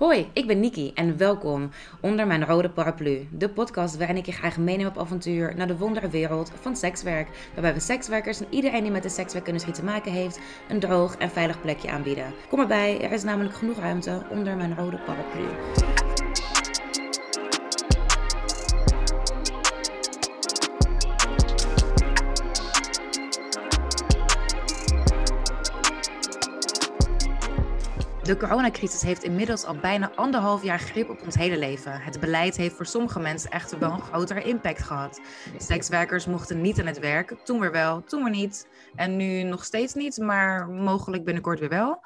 Hoi, ik ben Niki en welkom onder mijn rode paraplu. De podcast waarin ik je graag meeneem op avontuur naar de wonderwereld van sekswerk. Waarbij we sekswerkers en iedereen die met de sekswerkindustrie te maken heeft, een droog en veilig plekje aanbieden. Kom erbij, er is namelijk genoeg ruimte onder mijn rode paraplu. De coronacrisis heeft inmiddels al bijna anderhalf jaar grip op ons hele leven. Het beleid heeft voor sommige mensen echter wel een grotere impact gehad. Sekswerkers mochten niet aan het werk, toen weer wel, toen weer niet. En nu nog steeds niet, maar mogelijk binnenkort weer wel.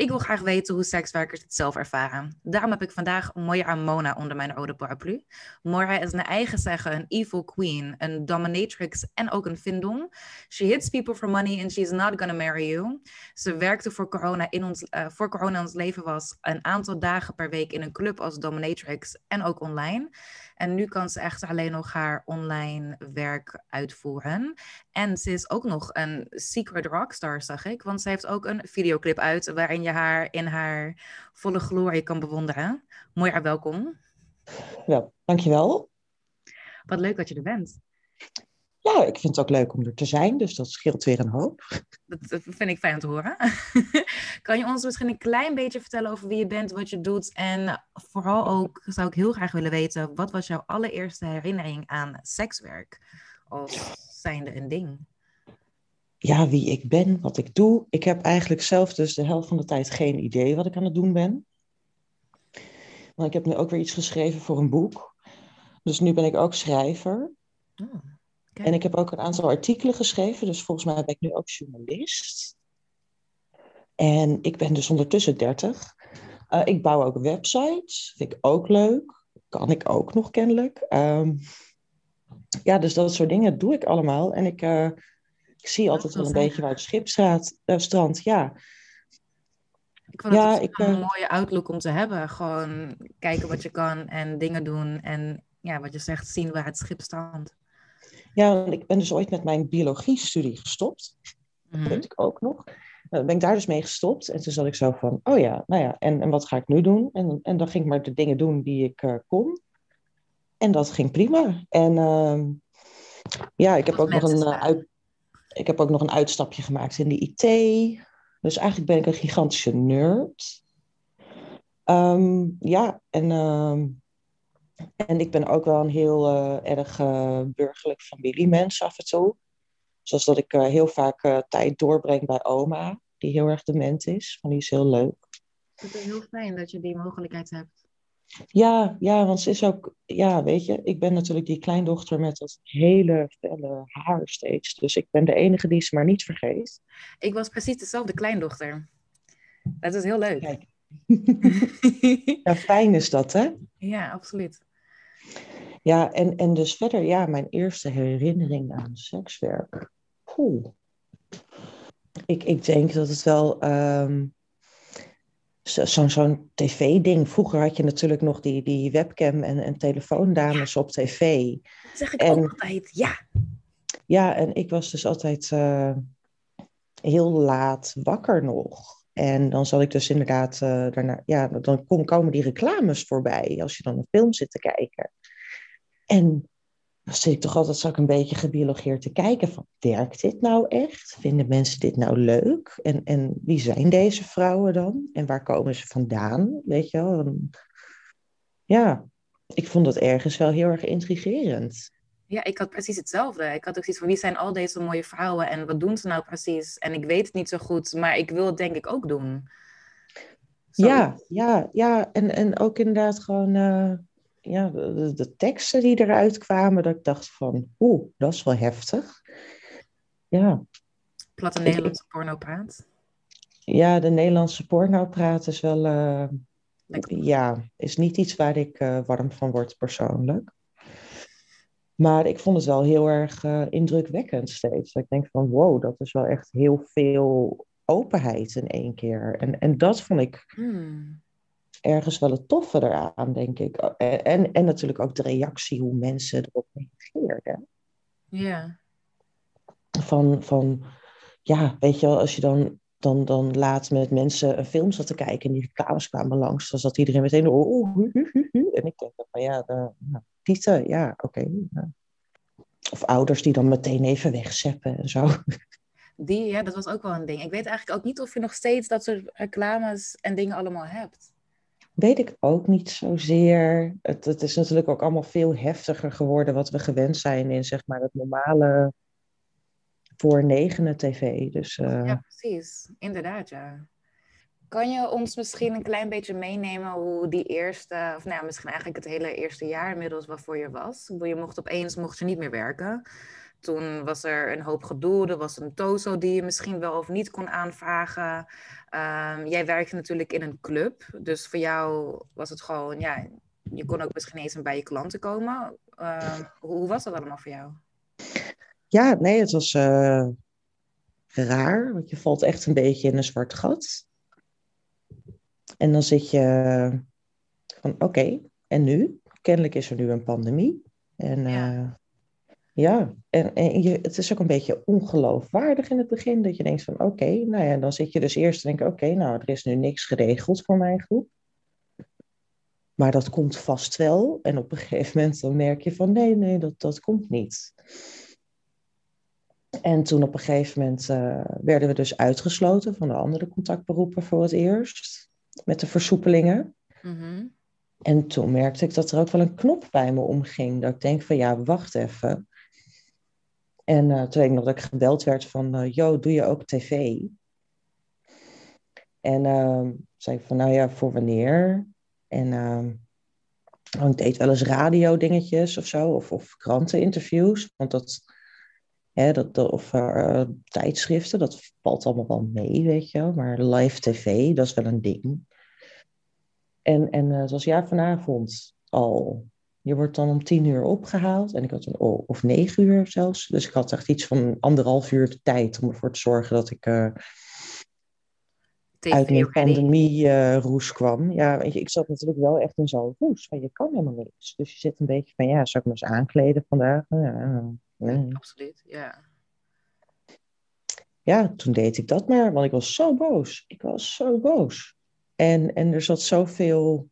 Ik wil graag weten hoe sekswerkers het zelf ervaren. Daarom heb ik vandaag Moira Mona onder mijn oude paraplu. Moira is naar eigen zeggen een evil queen, een dominatrix en ook een vindong. She hits people for money and she's not gonna marry you. Ze werkte voor corona in ons, uh, voor corona in ons leven was een aantal dagen per week in een club als dominatrix en ook online. En nu kan ze echt alleen nog haar online werk uitvoeren. En ze is ook nog een secret rockstar, zag ik. Want ze heeft ook een videoclip uit waarin je haar in haar volle glorie kan bewonderen. Mooi welkom. Ja, dankjewel. Wat leuk dat je er bent. Ja, ik vind het ook leuk om er te zijn, dus dat scheelt weer een hoop. Dat vind ik fijn om te horen. kan je ons misschien een klein beetje vertellen over wie je bent, wat je doet? En vooral ook zou ik heel graag willen weten, wat was jouw allereerste herinnering aan sekswerk? Of zijnde een ding? Ja, wie ik ben, wat ik doe. Ik heb eigenlijk zelf dus de helft van de tijd geen idee wat ik aan het doen ben. Maar ik heb nu ook weer iets geschreven voor een boek. Dus nu ben ik ook schrijver. Oh. En ik heb ook een aantal artikelen geschreven, dus volgens mij ben ik nu ook journalist. En ik ben dus ondertussen 30. Uh, ik bouw ook websites, vind ik ook leuk. Kan ik ook nog kennelijk. Um, ja, dus dat soort dingen doe ik allemaal. En ik, uh, ik zie altijd wel een beetje waar het schip staat, uh, strand. Ja. Ik vond het ik, een mooie outlook om te hebben. Gewoon kijken wat je kan en dingen doen. En ja, wat je zegt, zien waar het schip strandt. Ja, ik ben dus ooit met mijn biologie-studie gestopt. Dat weet ik ook nog. Dan ben ik daar dus mee gestopt. En toen zat ik zo van, oh ja, nou ja, en, en wat ga ik nu doen? En, en dan ging ik maar de dingen doen die ik uh, kon. En dat ging prima. En uh, ja, ik heb, ook nog een, uh, uit, ik heb ook nog een uitstapje gemaakt in de IT. Dus eigenlijk ben ik een gigantische nerd. Um, ja, en en ik ben ook wel een heel uh, erg uh, burgerlijk familiemens af en toe. Zoals dat ik uh, heel vaak tijd doorbreng bij oma, die heel erg dement is. Van die is heel leuk. Het is heel fijn dat je die mogelijkheid hebt. Ja, ja, want ze is ook, ja, weet je, ik ben natuurlijk die kleindochter met dat hele felle haar steeds. Dus ik ben de enige die ze maar niet vergeet. Ik was precies dezelfde kleindochter. Dat is heel leuk. Kijk. ja, fijn is dat, hè? Ja, absoluut. Ja, en, en dus verder, ja, mijn eerste herinnering aan sekswerk. Oeh. Ik, ik denk dat het wel um, zo'n zo'n tv-ding. Vroeger had je natuurlijk nog die, die webcam en, en telefoondames op tv. Dat zeg ik en, ook altijd, ja. Ja, en ik was dus altijd uh, heel laat wakker nog. En dan zal ik dus inderdaad uh, daarna, ja, dan komen die reclames voorbij als je dan een film zit te kijken. En dan zit ik toch altijd zo een beetje gebiologeerd te kijken van, werkt dit nou echt? Vinden mensen dit nou leuk? En, en wie zijn deze vrouwen dan? En waar komen ze vandaan? Weet je wel? Ja, ik vond het ergens wel heel erg intrigerend. Ja, ik had precies hetzelfde. Ik had ook zoiets van wie zijn al deze mooie vrouwen en wat doen ze nou precies? En ik weet het niet zo goed, maar ik wil het denk ik ook doen. Ja, ja, ja. En, en ook inderdaad gewoon uh, ja, de, de, teksten die eruit kwamen, dat ik dacht van, oeh, dat is wel heftig. Ja. Platte Nederlandse pornopraat? Ja, de Nederlandse pornopraat is wel, uh, ja, is niet iets waar ik uh, warm van word persoonlijk. Maar ik vond het wel heel erg uh, indrukwekkend steeds. ik denk van wow, dat is wel echt heel veel openheid in één keer. En, en dat vond ik hmm. Ergens wel het toffe eraan, denk ik. En, en natuurlijk ook de reactie, hoe mensen erop reageerden. Ja. Van, van, ja, weet je wel, als je dan dan, dan laat met mensen een film zat te kijken en die reclames kwamen langs, dan zat iedereen meteen, oh, oh hu, hu, hu, en ik denk van ja, de, nou, Pieten, ja, oké. Of ouders die dan meteen even wegzeppen en zo. Die, ja, dat was ook wel een ding. Ik weet eigenlijk ook niet of je nog steeds dat soort reclames en dingen allemaal hebt. Weet ik ook niet zozeer. Het, het is natuurlijk ook allemaal veel heftiger geworden wat we gewend zijn in zeg maar het normale voor negenen tv. Dus, uh... Ja, precies. Inderdaad, ja. Kan je ons misschien een klein beetje meenemen hoe die eerste, of nou ja, misschien eigenlijk het hele eerste jaar inmiddels waarvoor je was? Je mocht opeens mocht je niet meer werken. Toen was er een hoop gedoe. Er was een TOZO die je misschien wel of niet kon aanvragen. Um, jij werkte natuurlijk in een club. Dus voor jou was het gewoon, ja, je kon ook misschien eens bij je klanten komen. Uh, hoe was dat allemaal voor jou? Ja, nee, het was uh, raar. Want je valt echt een beetje in een zwart gat. En dan zit je van, oké, en nu? Kennelijk is er nu een pandemie. En ja, uh, ja. en, en je, het is ook een beetje ongeloofwaardig in het begin. Dat je denkt van, oké, nou ja, dan zit je dus eerst te denken, oké, nou, er is nu niks geregeld voor mijn groep. Maar dat komt vast wel. En op een gegeven moment dan merk je van, nee, nee, dat, dat komt niet. En toen op een gegeven moment uh, werden we dus uitgesloten van de andere contactberoepen voor het eerst met de versoepelingen. Mhm. En toen merkte ik dat er ook wel een knop bij me omging. Dat ik denk van ja, wacht even. En uh, toen weet ik nog dat ik gebeld werd van, uh, yo, doe je ook tv? En uh, zei ik van, nou ja, voor wanneer? En uh, ik deed wel eens radio dingetjes of zo, of, of kranteninterviews. Want dat, hè, dat, of uh, tijdschriften, dat valt allemaal wel mee, weet je. Maar live tv, dat is wel een ding. En, en uh, het was ja vanavond al. Je wordt dan om tien uur opgehaald. En ik had een, oh, of negen uur zelfs. Dus ik had echt iets van anderhalf uur de tijd om ervoor te zorgen dat ik uh, uit mijn pandemie-roes kwam. Ja, weet je, ik zat natuurlijk wel echt in zo'n roes. Van je kan helemaal niks. Dus je zit een beetje van, ja, zou ik me eens aankleden vandaag? Ja, ja. Absoluut, ja. Ja, toen deed ik dat maar, want ik was zo boos. Ik was zo boos. En, en er zat zoveel.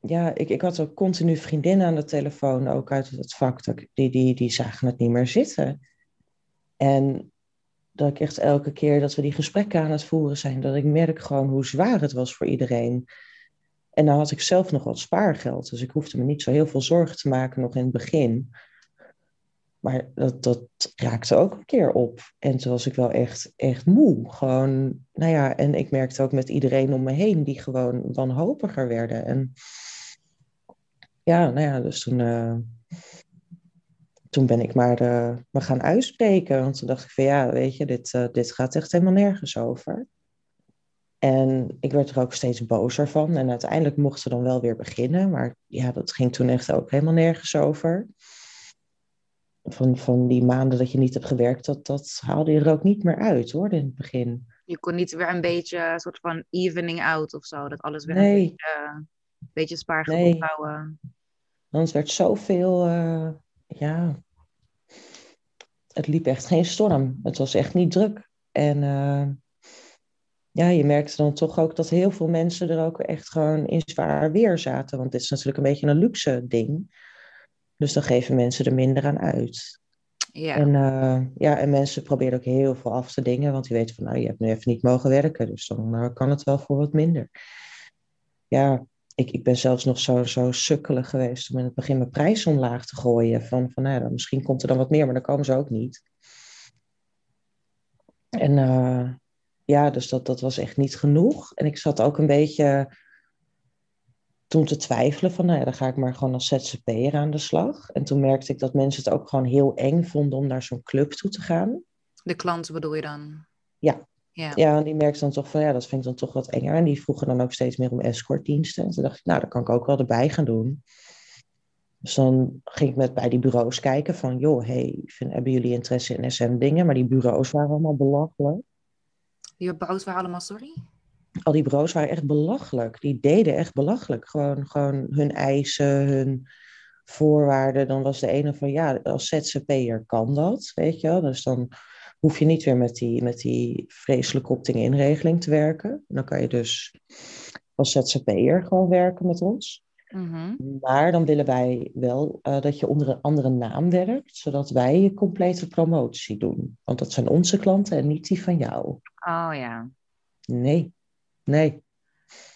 Ja, ik, ik had ook continu vriendinnen aan de telefoon, ook uit het vak, dat, die, die, die zagen het niet meer zitten. En dat ik echt elke keer dat we die gesprekken aan het voeren zijn, dat ik merk gewoon hoe zwaar het was voor iedereen. En nou had ik zelf nog wat spaargeld, dus ik hoefde me niet zo heel veel zorgen te maken nog in het begin. Maar dat, dat raakte ook een keer op. En toen was ik wel echt, echt moe. Gewoon, nou ja, en ik merkte ook met iedereen om me heen die gewoon wanhopiger werden. En ja, nou ja, dus toen, uh, toen ben ik maar uh, me gaan uitspreken. Want toen dacht ik van ja, weet je, dit, uh, dit gaat echt helemaal nergens over. En ik werd er ook steeds bozer van. En uiteindelijk mochten ze dan wel weer beginnen. Maar ja, dat ging toen echt ook helemaal nergens over van, van die maanden dat je niet hebt gewerkt, dat, dat haalde je er ook niet meer uit hoor, in het begin. Je kon niet weer een beetje een soort van evening out of zo, dat alles weer een beetje, een beetje spaargeld nee. houden. Anders werd zoveel, uh, ja, het liep echt geen storm. Het was echt niet druk. En uh, ja, je merkte dan toch ook dat heel veel mensen er ook echt gewoon in zwaar weer zaten. Want dit is natuurlijk een beetje een luxe ding. Dus dan geven mensen er minder aan uit. Ja. En, uh, ja, en mensen proberen ook heel veel af te dingen, want die weten van, nou, je hebt nu even niet mogen werken, dus dan uh, kan het wel voor wat minder. Ja, ik, ik ben zelfs nog zo, zo sukkelig geweest om in het begin mijn prijs omlaag te gooien. Van, van nou, dan, misschien komt er dan wat meer, maar dan komen ze ook niet. En uh, ja, dus dat, dat was echt niet genoeg. En ik zat ook een beetje toen te twijfelen van, nou ja, dan ga ik maar gewoon als ZZP'er aan de slag. En toen merkte ik dat mensen het ook gewoon heel eng vonden om naar zo'n club toe te gaan. De klanten bedoel je dan? Ja. Ja. ja, en die merkte dan toch van, ja, dat vind ik dan toch wat enger. En die vroegen dan ook steeds meer om escortdiensten. En toen dacht ik, nou, dat kan ik ook wel erbij gaan doen. Dus dan ging ik met bij die bureaus kijken van, joh, hey, vind, hebben jullie interesse in SM-dingen? Maar die bureaus waren allemaal belachelijk. Die bureaus waren allemaal, sorry? al die bureaus waren echt belachelijk. Die deden echt belachelijk. Gewoon, gewoon hun eisen, hun voorwaarden. Dan was de ene van ja, als ZZP'er kan dat, weet je wel. Dus dan hoef je niet weer met die, met die vreselijke opting-inregeling te werken. Dan kan je dus als ZZP'er gewoon werken met ons. Mhm. Maar dan willen wij wel eh, dat je onder een andere naam werkt, zodat wij je complete promotie doen. Want dat zijn onze klanten en niet die van jou. Oh ja. Nee, nee.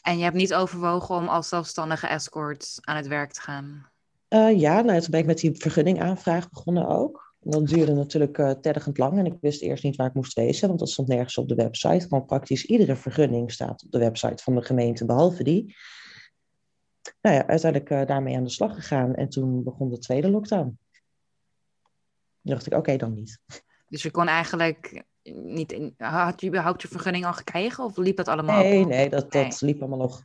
En je hebt niet overwogen om als zelfstandige escort aan het werk te gaan? Uh, ja, nou, toen ben ik met die vergunningaanvraag begonnen ook. Dat duurde natuurlijk uh, tergend lang en ik wist eerst niet waar ik moest wezen, want dat stond nergens op de website. Gewoon praktisch iedere vergunning staat op de website van de gemeente, behalve die. Nou ja, uiteindelijk uh, daarmee aan de slag gegaan en toen begon de tweede lockdown. Toen dacht ik, oké, dan niet. Dus je kon eigenlijk niet in, had je überhaupt je vergunning al gekregen of liep dat allemaal? Nee, nee, dat, dat liep allemaal nog.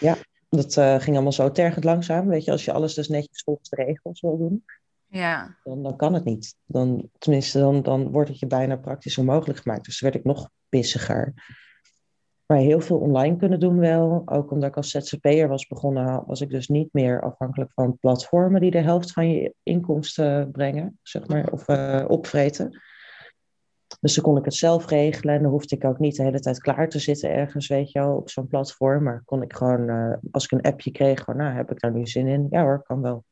Ja, dat uh, ging allemaal zo tergend langzaam. Weet je, als je alles dus netjes volgens de regels wil doen, ja. dan, dan kan het niet. Dan, tenminste, dan, dan wordt het je bijna praktisch onmogelijk gemaakt. Dus werd ik nog pissiger. Maar heel veel online kunnen doen wel. Ook omdat ik als ZZP'er was begonnen, was ik dus niet meer afhankelijk van platformen die de helft van je inkomsten brengen, zeg maar, of uh, opvreten. Dus dan kon ik het zelf regelen en dan hoefde ik ook niet de hele tijd klaar te zitten ergens, weet je wel, op zo'n platform. Maar kon ik gewoon, uh, als ik een appje kreeg, gewoon, nou, heb ik daar nu zin in? Ja hoor, kan wel.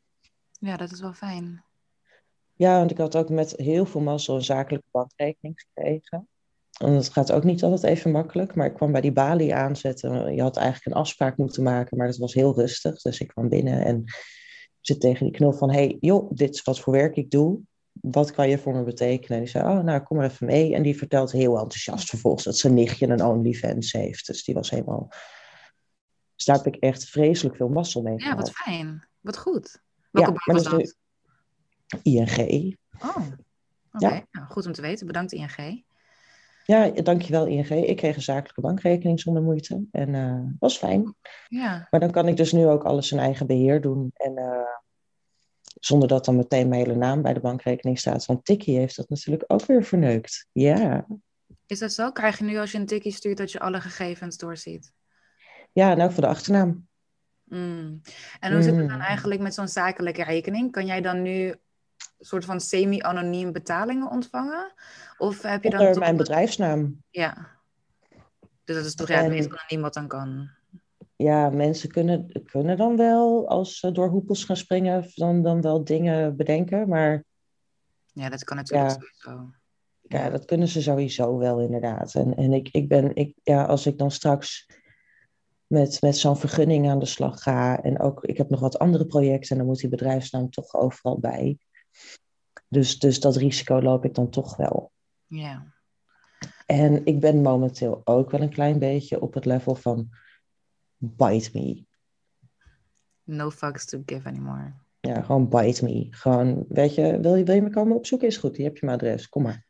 Ja, dat is wel fijn. Ja, want ik had ook met heel veel mazzel een zakelijke bankrekening gekregen. En dat gaat ook niet altijd even makkelijk, maar ik kwam bij die balie aanzetten. Je had eigenlijk een afspraak moeten maken, maar dat was heel rustig. Dus ik kwam binnen en zit tegen die knul van, hey, joh, dit is wat voor werk ik doe wat kan je voor me betekenen? En die zei, oh, nou, kom maar even mee. En die vertelt heel enthousiast vervolgens dat zijn nichtje een OnlyFans heeft. Dus die was helemaal... Dus daar heb ik echt vreselijk veel mazzel mee Ja, wat fijn. Wat goed. Welke ja, maar was dat? ING. Oh, oké. Okay. Nou, goed om te weten. Bedankt ING. Ja, dankjewel ING. Ik kreeg een zakelijke bankrekening zonder moeite. En uh, was fijn. Ja. Maar dan kan ik dus nu ook alles in eigen beheer doen. En uh, zonder dat dan meteen mijn hele naam bij de bankrekening staat. Want Tikkie heeft dat natuurlijk ook weer verneukt. Ja. Is dat zo? Krijg je nu als je een Tikkie stuurt dat je alle gegevens doorziet? Ja, nou voor de achternaam. Mm. En hoe zit het dan eigenlijk met zo'n zakelijke rekening? Kan jij dan nu soort van semi-anoniem betalingen ontvangen? Of heb je dan Onder mijn bedrijfsnaam. Ja. Dus dat is toch ja, het meest anoniem wat dan kan ja, mensen kunnen, kunnen dan wel, als ze door hoepels gaan springen, dan, dan wel dingen bedenken. Maar ja, dat kan natuurlijk ja, sowieso. Ja, dat kunnen ze sowieso wel, inderdaad. En, en ik, ik ben, ik, ja, als ik dan straks met, met zo'n vergunning aan de slag ga, en ook, ik heb nog wat andere projecten, en dan moet die bedrijfsnaam toch overal bij. Dus, dus dat risico loop ik dan toch wel. Ja. En ik ben momenteel ook wel een klein beetje op het level van bite me. No fucks to give anymore. Ja, gewoon bite me. Gewoon, weet je, wil je, wil je me komen opzoeken? Is goed, hier heb je mijn adres. Kom maar.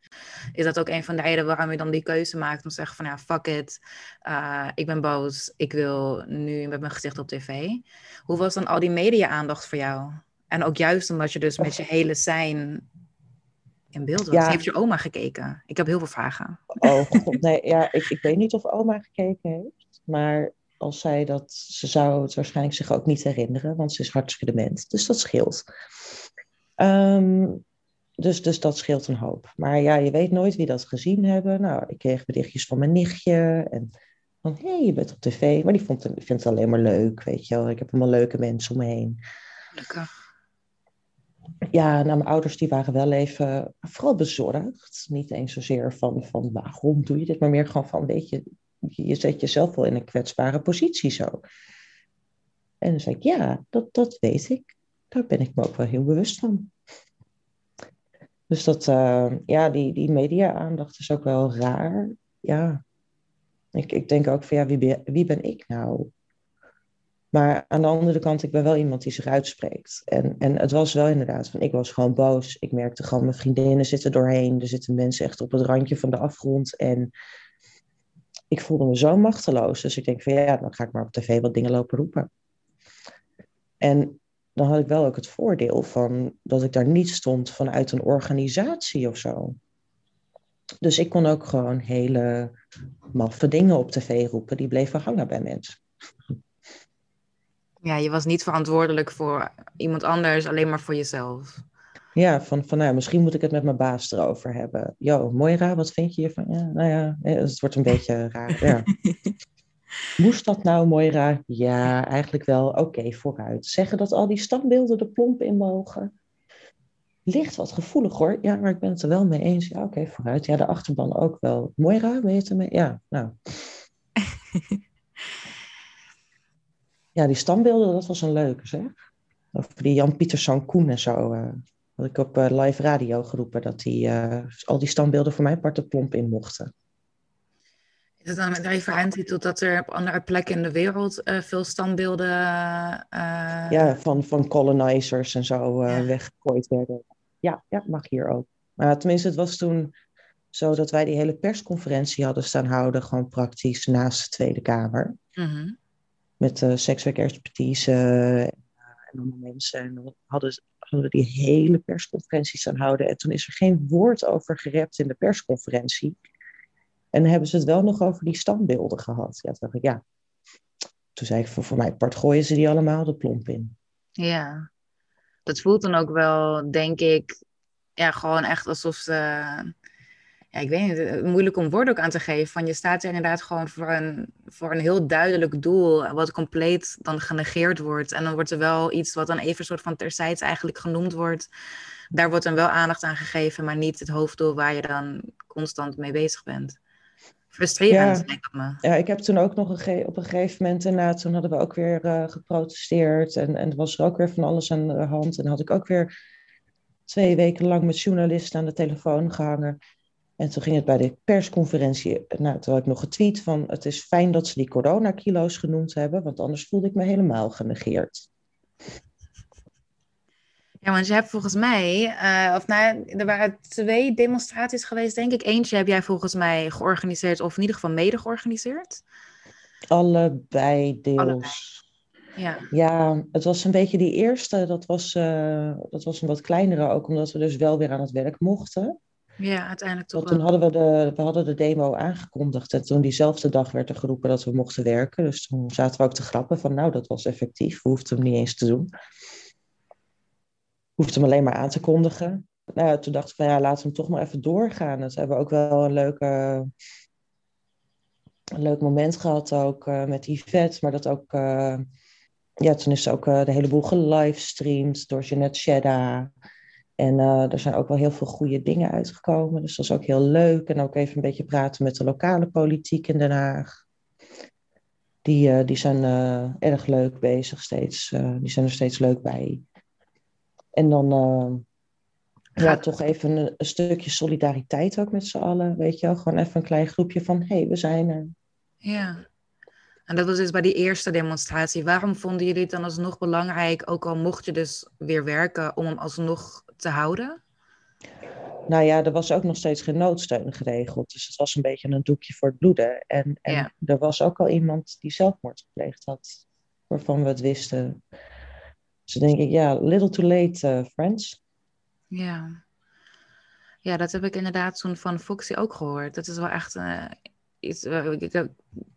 Is dat ook een van de redenen waarom je dan die keuze maakt om te zeggen van ja, fuck it. Uh, ik ben boos. Ik wil nu met mijn gezicht op tv. Hoe was dan al die media-aandacht voor jou? En ook juist omdat je dus met je hele zijn in beeld was. Ja. Heeft je oma gekeken? Ik heb heel veel vragen. Oh god, nee. Ja, ik, ik weet niet of oma gekeken heeft. Maar als zij dat, ze zou het waarschijnlijk zich ook niet herinneren, want ze is hartstikke dement. Dus dat scheelt. Um, dus, dus dat scheelt een hoop. Maar ja, je weet nooit wie dat gezien hebben. Nou, ik kreeg berichtjes van mijn nichtje en van, hé, hey, je bent op tv. Maar die vond het, vindt het alleen maar leuk, weet je wel. Ik heb allemaal leuke mensen om me heen. Ja, nou, mijn ouders die waren wel even, vooral bezorgd. Niet eens zozeer van, van waarom doe je dit, maar meer gewoon van, weet je, je zet jezelf wel in een kwetsbare positie zo. En dan zei ik, ja, dat, dat weet ik. Daar ben ik me ook wel heel bewust van. Dus dat, uh, ja, die, die media-aandacht is ook wel raar. Ja, ik, ik denk ook van, ja, wie ben, wie ben ik nou? Maar aan de andere kant, ik ben wel iemand die zich uitspreekt. En, en het was wel inderdaad van, ik was gewoon boos. Ik merkte gewoon, mijn vriendinnen zitten doorheen. Er zitten mensen echt op het randje van de afgrond. En ik voelde me zo machteloos. Dus ik denk van ja, dan ga ik maar op tv wat dingen lopen roepen. En dan had ik wel ook het voordeel van dat ik daar niet stond vanuit een organisatie of zo. Dus ik kon ook gewoon hele maffe dingen op tv roepen die bleven hangen bij mensen. Ja, je was niet verantwoordelijk voor iemand anders, alleen maar voor jezelf. Ja, van, van nou, misschien moet ik het met mijn baas erover hebben. Yo, Moira, wat vind je hiervan? Ja, nou ja, het wordt een beetje raar. Ja. Moest dat nou, Moira? Ja, eigenlijk wel. Oké, vooruit. Zeggen dat al die standbeelden de plomp in mogen? Ligt wat gevoelig hoor. Ja, maar ik ben het er wel mee eens. Ja, oké, vooruit. Ja, de achterban ook wel. Moira, ben je het ermee? Ja, nou. ja, die standbeelden, dat was een leuke zeg. Over die Jan Pieterszoon Koen en zo. Uh, had ik op uh, live radio geroepen dat die, uh, al die standbeelden voor mij part de plomp in mochten. Is het dan met referentie tot dat er op andere plekken in de wereld veel standbeelden. Ja, van, van colonizers en zo ja. weggegooid werden. Ja, ja, mag hier ook. Maar tenminste, het was toen zo dat wij die hele persconferentie hadden staan houden, gewoon praktisch naast de Tweede Kamer. Mm -hmm. Met uh, sekswerkexpertise en allemaal mensen. En dan hadden, hadden we die hele persconferentie staan houden. En toen is er geen woord over gerept in de persconferentie. En hebben ze het wel nog over die standbeelden gehad. Ja, toen ik, ja. Toen zei ik, voor, voor mij part gooien ze die allemaal de plomp in. Ja, dat voelt dan ook wel, denk ik, ja, gewoon echt alsof ze... Ja, ik weet niet, moeilijk om woorden ook aan te geven. Van je staat er inderdaad gewoon voor een, voor een heel duidelijk doel, wat compleet dan genegeerd wordt. En dan wordt er wel iets wat dan even een soort van terzijds eigenlijk genoemd wordt. Daar wordt dan wel aandacht aan gegeven, maar niet het hoofddoel waar je dan constant mee bezig bent. Frustrerend, ja. denk ik me. Ja, ik heb toen ook nog een op een gegeven moment, en toen hadden we ook weer uh, geprotesteerd. En, en was er ook weer van alles aan de hand. En had ik ook weer twee weken lang met journalisten aan de telefoon gehangen. En toen ging het bij de persconferentie, nou, toen had ik nog getweet van... het is fijn dat ze die coronakilo's genoemd hebben, want anders voelde ik me helemaal genegeerd. Ja, want je hebt volgens mij, uh, of nou, er waren twee demonstraties geweest, denk ik. Eentje heb jij volgens mij georganiseerd, of in ieder geval mede georganiseerd. Allebei deels. Allebei. Ja. ja, het was een beetje die eerste, dat was, uh, dat was een wat kleinere ook, omdat we dus wel weer aan het werk mochten. Ja, uiteindelijk toch. Want toen hadden we de, we hadden de demo aangekondigd en toen diezelfde dag werd er geroepen dat we mochten werken. Dus toen zaten we ook te grappen van, nou, dat was effectief, we hoefden hem niet eens te doen hoeft hem alleen maar aan te kondigen. Nou, toen dacht ik van ja, laten we hem toch maar even doorgaan. Dus hebben we ook wel een leuke, een leuk moment gehad ook uh, met Yvette. Maar dat ook, uh, ja, toen is ook uh, de hele boel gelivestreamd door Jeanette Shedda. En er zijn ook wel heel veel goede dingen uitgekomen. Dus dat is ook heel leuk. En ook even een beetje praten met de lokale politiek in Den Haag. Die, die zijn erg leuk bezig steeds. die zijn er steeds leuk bij. En dan ja, toch even een, een, stukje solidariteit ook met z'n allen. Weet je wel, gewoon even een klein groepje van hé, hey, we zijn er. Ja. En dat was dus bij die eerste demonstratie. Waarom vonden jullie het dan alsnog belangrijk, ook al mocht je dus weer werken, om hem alsnog te houden? Nou ja, er was ook nog steeds geen noodsteun geregeld. Dus het was een beetje een doekje voor het bloeden. En, en ja. er was ook al iemand die zelfmoord gepleegd had, waarvan we het wisten. Dus denk ik, ja, little too late, uh, friends. Ja. Ja, dat heb ik inderdaad toen van Foxy ook gehoord. Dat is wel echt uh, iets. Uh, ik, ik,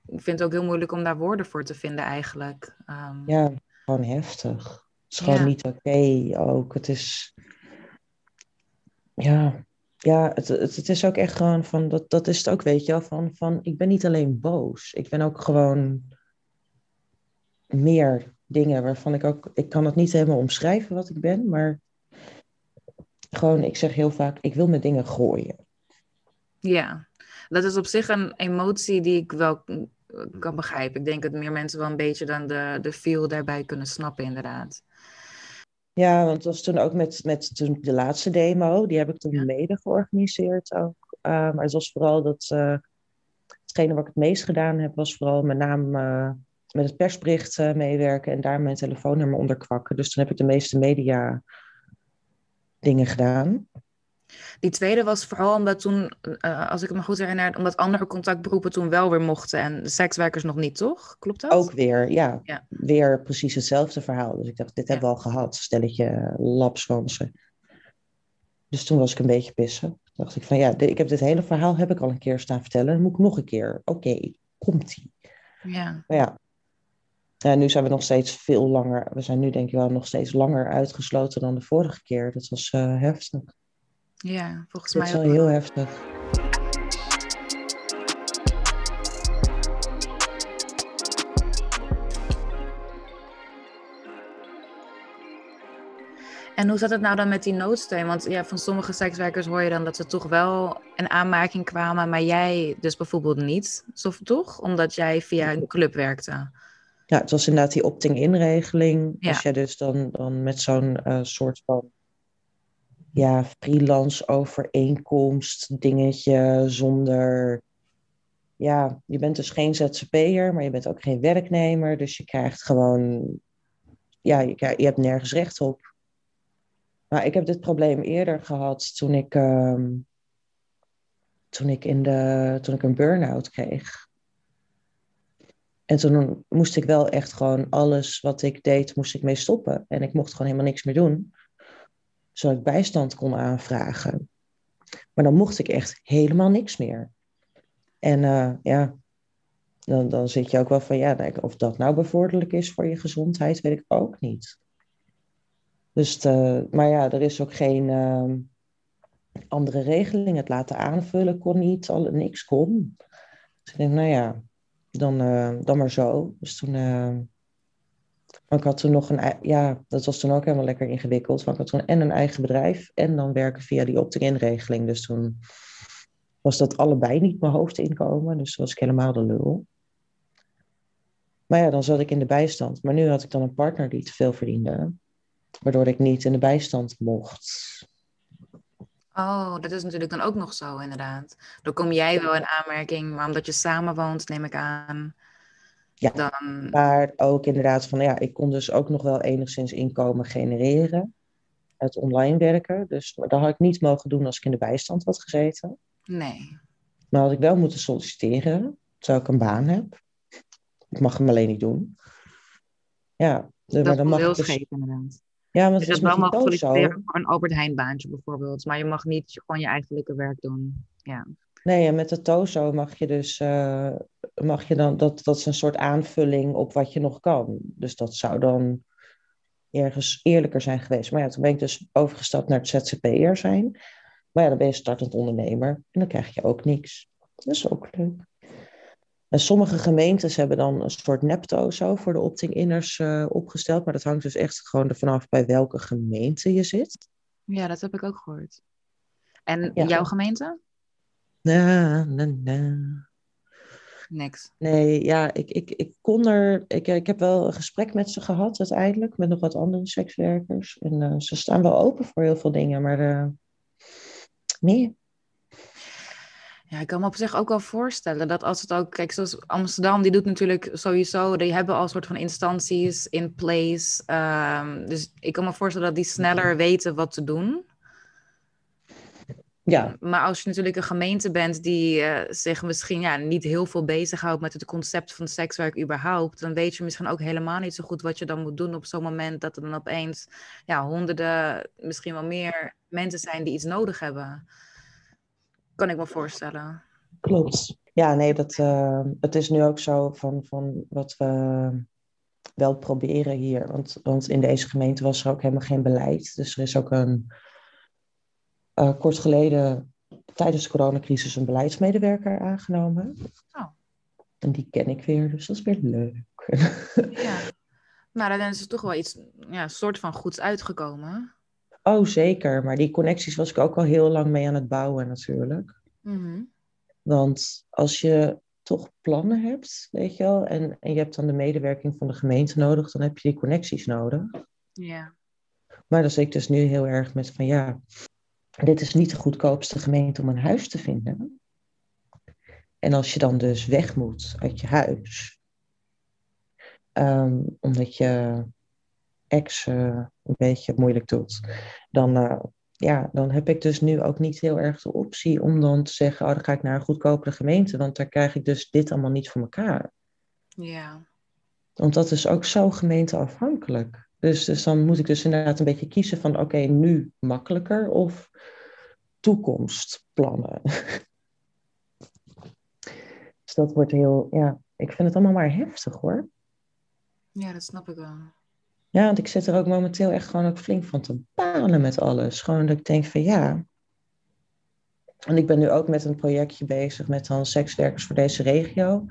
vind het ook heel moeilijk om daar woorden voor te vinden, eigenlijk. Um, ja, gewoon heftig. Het is gewoon ja. niet oké okay, ook. Het is. Ja, ja het, het, is ook echt gewoon van. Dat, dat is het ook, weet je wel. Van, van ik ben niet alleen boos. Ik ben ook gewoon meer dingen waarvan ik ook, ik kan het niet helemaal omschrijven wat ik ben, maar gewoon, ik zeg heel vaak, ik wil met dingen gooien. Ja, dat is op zich een emotie die ik wel kan begrijpen. Ik denk dat meer mensen wel een beetje dan de, de feel daarbij kunnen snappen, inderdaad. Ja, want het was toen ook met, met toen de laatste demo, die heb ik toen mede georganiseerd ook. Uh, maar het was vooral dat, uh, hetgene wat ik het meest gedaan heb, was vooral met name uh, met het persbericht meewerken en daar mijn telefoonnummer onder kwakken. Dus toen heb ik de meeste media dingen gedaan. Die tweede was vooral omdat toen, uh, als ik me goed herinner, omdat andere contactberoepen toen wel weer mochten en de sekswerkers nog niet, toch? Klopt dat? Ook weer, ja. ja. Weer precies hetzelfde verhaal. Dus ik dacht, dit ja. hebben we al gehad, stelletje lapswansen. Dus toen was ik een beetje pissen. Toen dacht ik van ja, ik heb dit hele verhaal heb ik al een keer staan vertellen. Dan moet ik nog een keer. Oké, okay, komt-ie. Ja. Maar ja, Ja, nu zijn we nog steeds veel langer. We zijn nu denk ik wel nog steeds langer uitgesloten dan de vorige keer. Dat was uh, heftig. Ja, volgens mij. Dat is wel heel heftig. En hoe zat het nou dan met die noodsteun? Want ja, van sommige sekswerkers hoor je dan dat ze toch wel een aanmerking kwamen, maar jij dus bijvoorbeeld niet, toch? Omdat jij via een club werkte. Ja, het was inderdaad die opting-inregeling. Ja. Als jij dus dan, dan met zo'n uh, soort van ja, freelance overeenkomst dingetje zonder... Ja, je bent dus geen ZZP'er, maar je bent ook geen werknemer. Dus je krijgt gewoon... Ja, je, je hebt nergens recht op. Maar ik heb dit probleem eerder gehad toen ik, uh, toen ik, in de, toen ik een burn-out kreeg. En toen moest ik wel echt gewoon alles wat ik deed, moest ik mee stoppen. En ik mocht gewoon helemaal niks meer doen. Zodat ik bijstand kon aanvragen. Maar dan mocht ik echt helemaal niks meer. En uh, ja, dan, dan zit je ook wel van, ja, of dat nou bevorderlijk is voor je gezondheid, weet ik ook niet. Dus de, maar ja, er is ook geen uh, andere regeling. Het laten aanvullen kon niet, al, niks kon. Dus ik denk, nou ja, dan, uh, dan maar zo. Dus toen, uh, ik had toen nog een, ja, dat was toen ook helemaal lekker ingewikkeld. Want ik had toen en een eigen bedrijf en dan werken via die opt-in-regeling. Dus toen was dat allebei niet mijn hoofdinkomen. Dus was ik helemaal de lul. Maar ja, dan zat ik in de bijstand. Maar nu had ik dan een partner die te veel verdiende waardoor ik niet in de bijstand mocht. Oh, dat is natuurlijk dan ook nog zo, inderdaad. Dan kom jij wel in aanmerking, maar omdat je samenwoont, neem ik aan. Ja, dan... maar ook inderdaad van, ja, ik kon dus ook nog wel enigszins inkomen genereren. Het online werken. Dus dat had ik niet mogen doen als ik in de bijstand had gezeten. Nee. Maar had ik wel moeten solliciteren, terwijl ik een baan heb. Ik mag hem alleen niet doen. Ja, dat maar dan mag ik dus... inderdaad. Ja, maar dus het is wel mag solliciteren voor een Albert Heijn baantje bijvoorbeeld. Maar je mag niet gewoon je eigenlijke werk doen. Ja. Nee, en met de TOZO mag je dus, uh, mag je dan, dat, dat is een soort aanvulling op wat je nog kan. Dus dat zou dan ergens eerlijker zijn geweest. Maar ja, toen ben ik dus overgestapt naar het ZZP'er zijn. Maar ja, dan ben je startend ondernemer en dan krijg je ook niks. Dat is ook leuk. En sommige gemeentes hebben dan een soort nepto zo voor de opting-inners uh, opgesteld. Maar dat hangt dus echt gewoon ervan af bij welke gemeente je zit. Ja, dat heb ik ook gehoord. En jouw gemeente? Nee, nee, nee. Niks. Nee, ja, ik, ik, ik kon er. Ik, ik heb wel een gesprek met ze gehad uiteindelijk, met nog wat andere sekswerkers. En uh, ze staan wel open voor heel veel dingen, maar uh, nee, ja, ik kan me op zich ook wel voorstellen dat als het ook, kijk, zoals Amsterdam, die doet natuurlijk sowieso, die hebben al soort van instanties in place. Um, dus ik kan me voorstellen dat die sneller weten wat te doen. Ja. Maar als je natuurlijk een gemeente bent die uh, zich misschien ja, niet heel veel bezighoudt met het concept van sekswerk überhaupt, dan weet je misschien ook helemaal niet zo goed wat je dan moet doen op zo'n moment dat er dan opeens ja, honderden, misschien wel meer mensen zijn die iets nodig hebben. Kan ik me voorstellen. Klopt. Ja, nee, dat, uh, het is nu ook zo van, van wat we wel proberen hier. Want, want in deze gemeente was er ook helemaal geen beleid. Dus er is ook een uh, kort geleden tijdens de coronacrisis een beleidsmedewerker aangenomen. Oh. En die ken ik weer, dus dat is weer leuk. Ja, maar dan is er toch wel iets, ja, soort van goeds uitgekomen. Oh, zeker. Maar die connecties was ik ook al heel lang mee aan het bouwen natuurlijk. Mhm. Want als je toch plannen hebt, weet je wel, en, en je hebt dan de medewerking van de gemeente nodig, dan heb je die connecties nodig. Ja. Maar dan zit ik dus nu heel erg met van ja, dit is niet de goedkoopste gemeente om een huis te vinden. En als je dan dus weg moet uit je huis, um, omdat je ex uh, een beetje moeilijk doet, dan, uh, ja, dan heb ik dus nu ook niet heel erg de optie om dan te zeggen, oh, dan ga ik naar een goedkopere gemeente, want daar krijg ik dus dit allemaal niet voor elkaar. Ja. Want dat is ook zo gemeenteafhankelijk. Dus, dus dan moet ik dus inderdaad een beetje kiezen van, oké, nu makkelijker of toekomstplannen. dus dat wordt heel, ja, ik vind het allemaal maar heftig hoor. Ja, dat snap ik wel. Ja, want ik zit er ook momenteel echt gewoon ook flink van te balen met alles. Gewoon dat ik denk van ja. En ik ben nu ook met een projectje bezig met dan sekswerkers voor deze regio.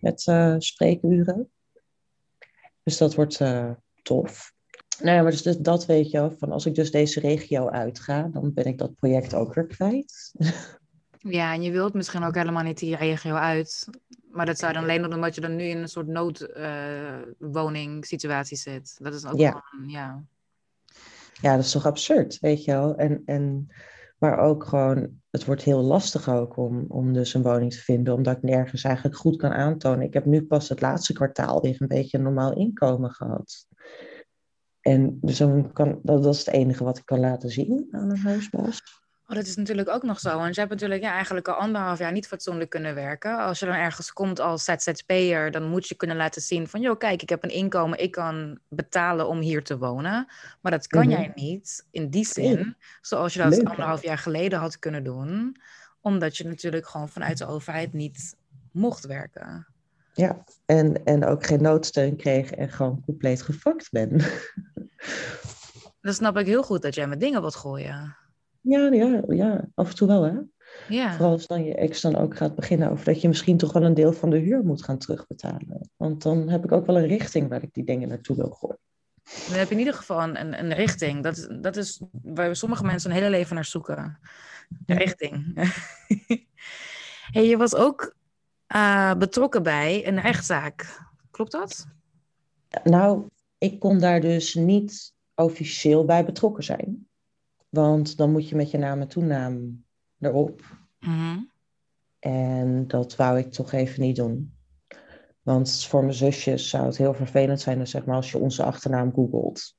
Met uh, spreekuren. Dus dat wordt uh, tof. Nou ja, maar dus, dus dat weet je van als ik dus deze regio uitga, dan ben ik dat project ook weer kwijt. Ja, en je wilt misschien ook helemaal niet die regio uit. Maar dat zou dan alleen omdat je dan nu in een soort noodwoningssituatie uh, zit. Dat is ook ja. gewoon, ja. Ja, dat is toch absurd, weet je wel. En, en, maar ook gewoon, het wordt heel lastig ook om, om dus een woning te vinden, omdat ik nergens eigenlijk goed kan aantonen. Ik heb nu pas het laatste kwartaal weer een beetje een normaal inkomen gehad. En dus dan kan, dat, dat is het enige wat ik kan laten zien aan een huisbaas. Oh, dat is natuurlijk ook nog zo. Want je hebt natuurlijk ja, eigenlijk al anderhalf jaar niet fatsoenlijk kunnen werken. Als je dan ergens komt als ZZP'er, dan moet je kunnen laten zien van... joh, kijk, ik heb een inkomen, ik kan betalen om hier te wonen. Maar dat kan jij niet in die zin, zoals je dat Leuk, anderhalf jaar geleden had kunnen doen. Omdat je natuurlijk gewoon vanuit de overheid niet mocht werken. Ja, en, en ook geen noodsteun kreeg en gewoon compleet gefakt ben. Dan snap ik heel goed dat jij met dingen wilt gooien. Ja, ja, ja, af en toe wel hè. Ja. Vooral als dan je ex dan ook gaat beginnen over dat je misschien toch wel een deel van de huur moet gaan terugbetalen. Want dan heb ik ook wel een richting waar ik die dingen naartoe wil gooien. Dan heb je in ieder geval een, een richting. Dat, dat is waar sommige mensen een hele leven naar zoeken. De richting. hey, je was ook eh, betrokken bij een rechtszaak. Klopt dat? Nou, ik kon daar dus niet officieel bij betrokken zijn. Want dan moet je met je naam en toenaam erop. Mhm. En dat wou ik toch even niet doen. Want voor mijn zusjes zou het heel vervelend zijn dus zeg maar, als je onze achternaam googelt.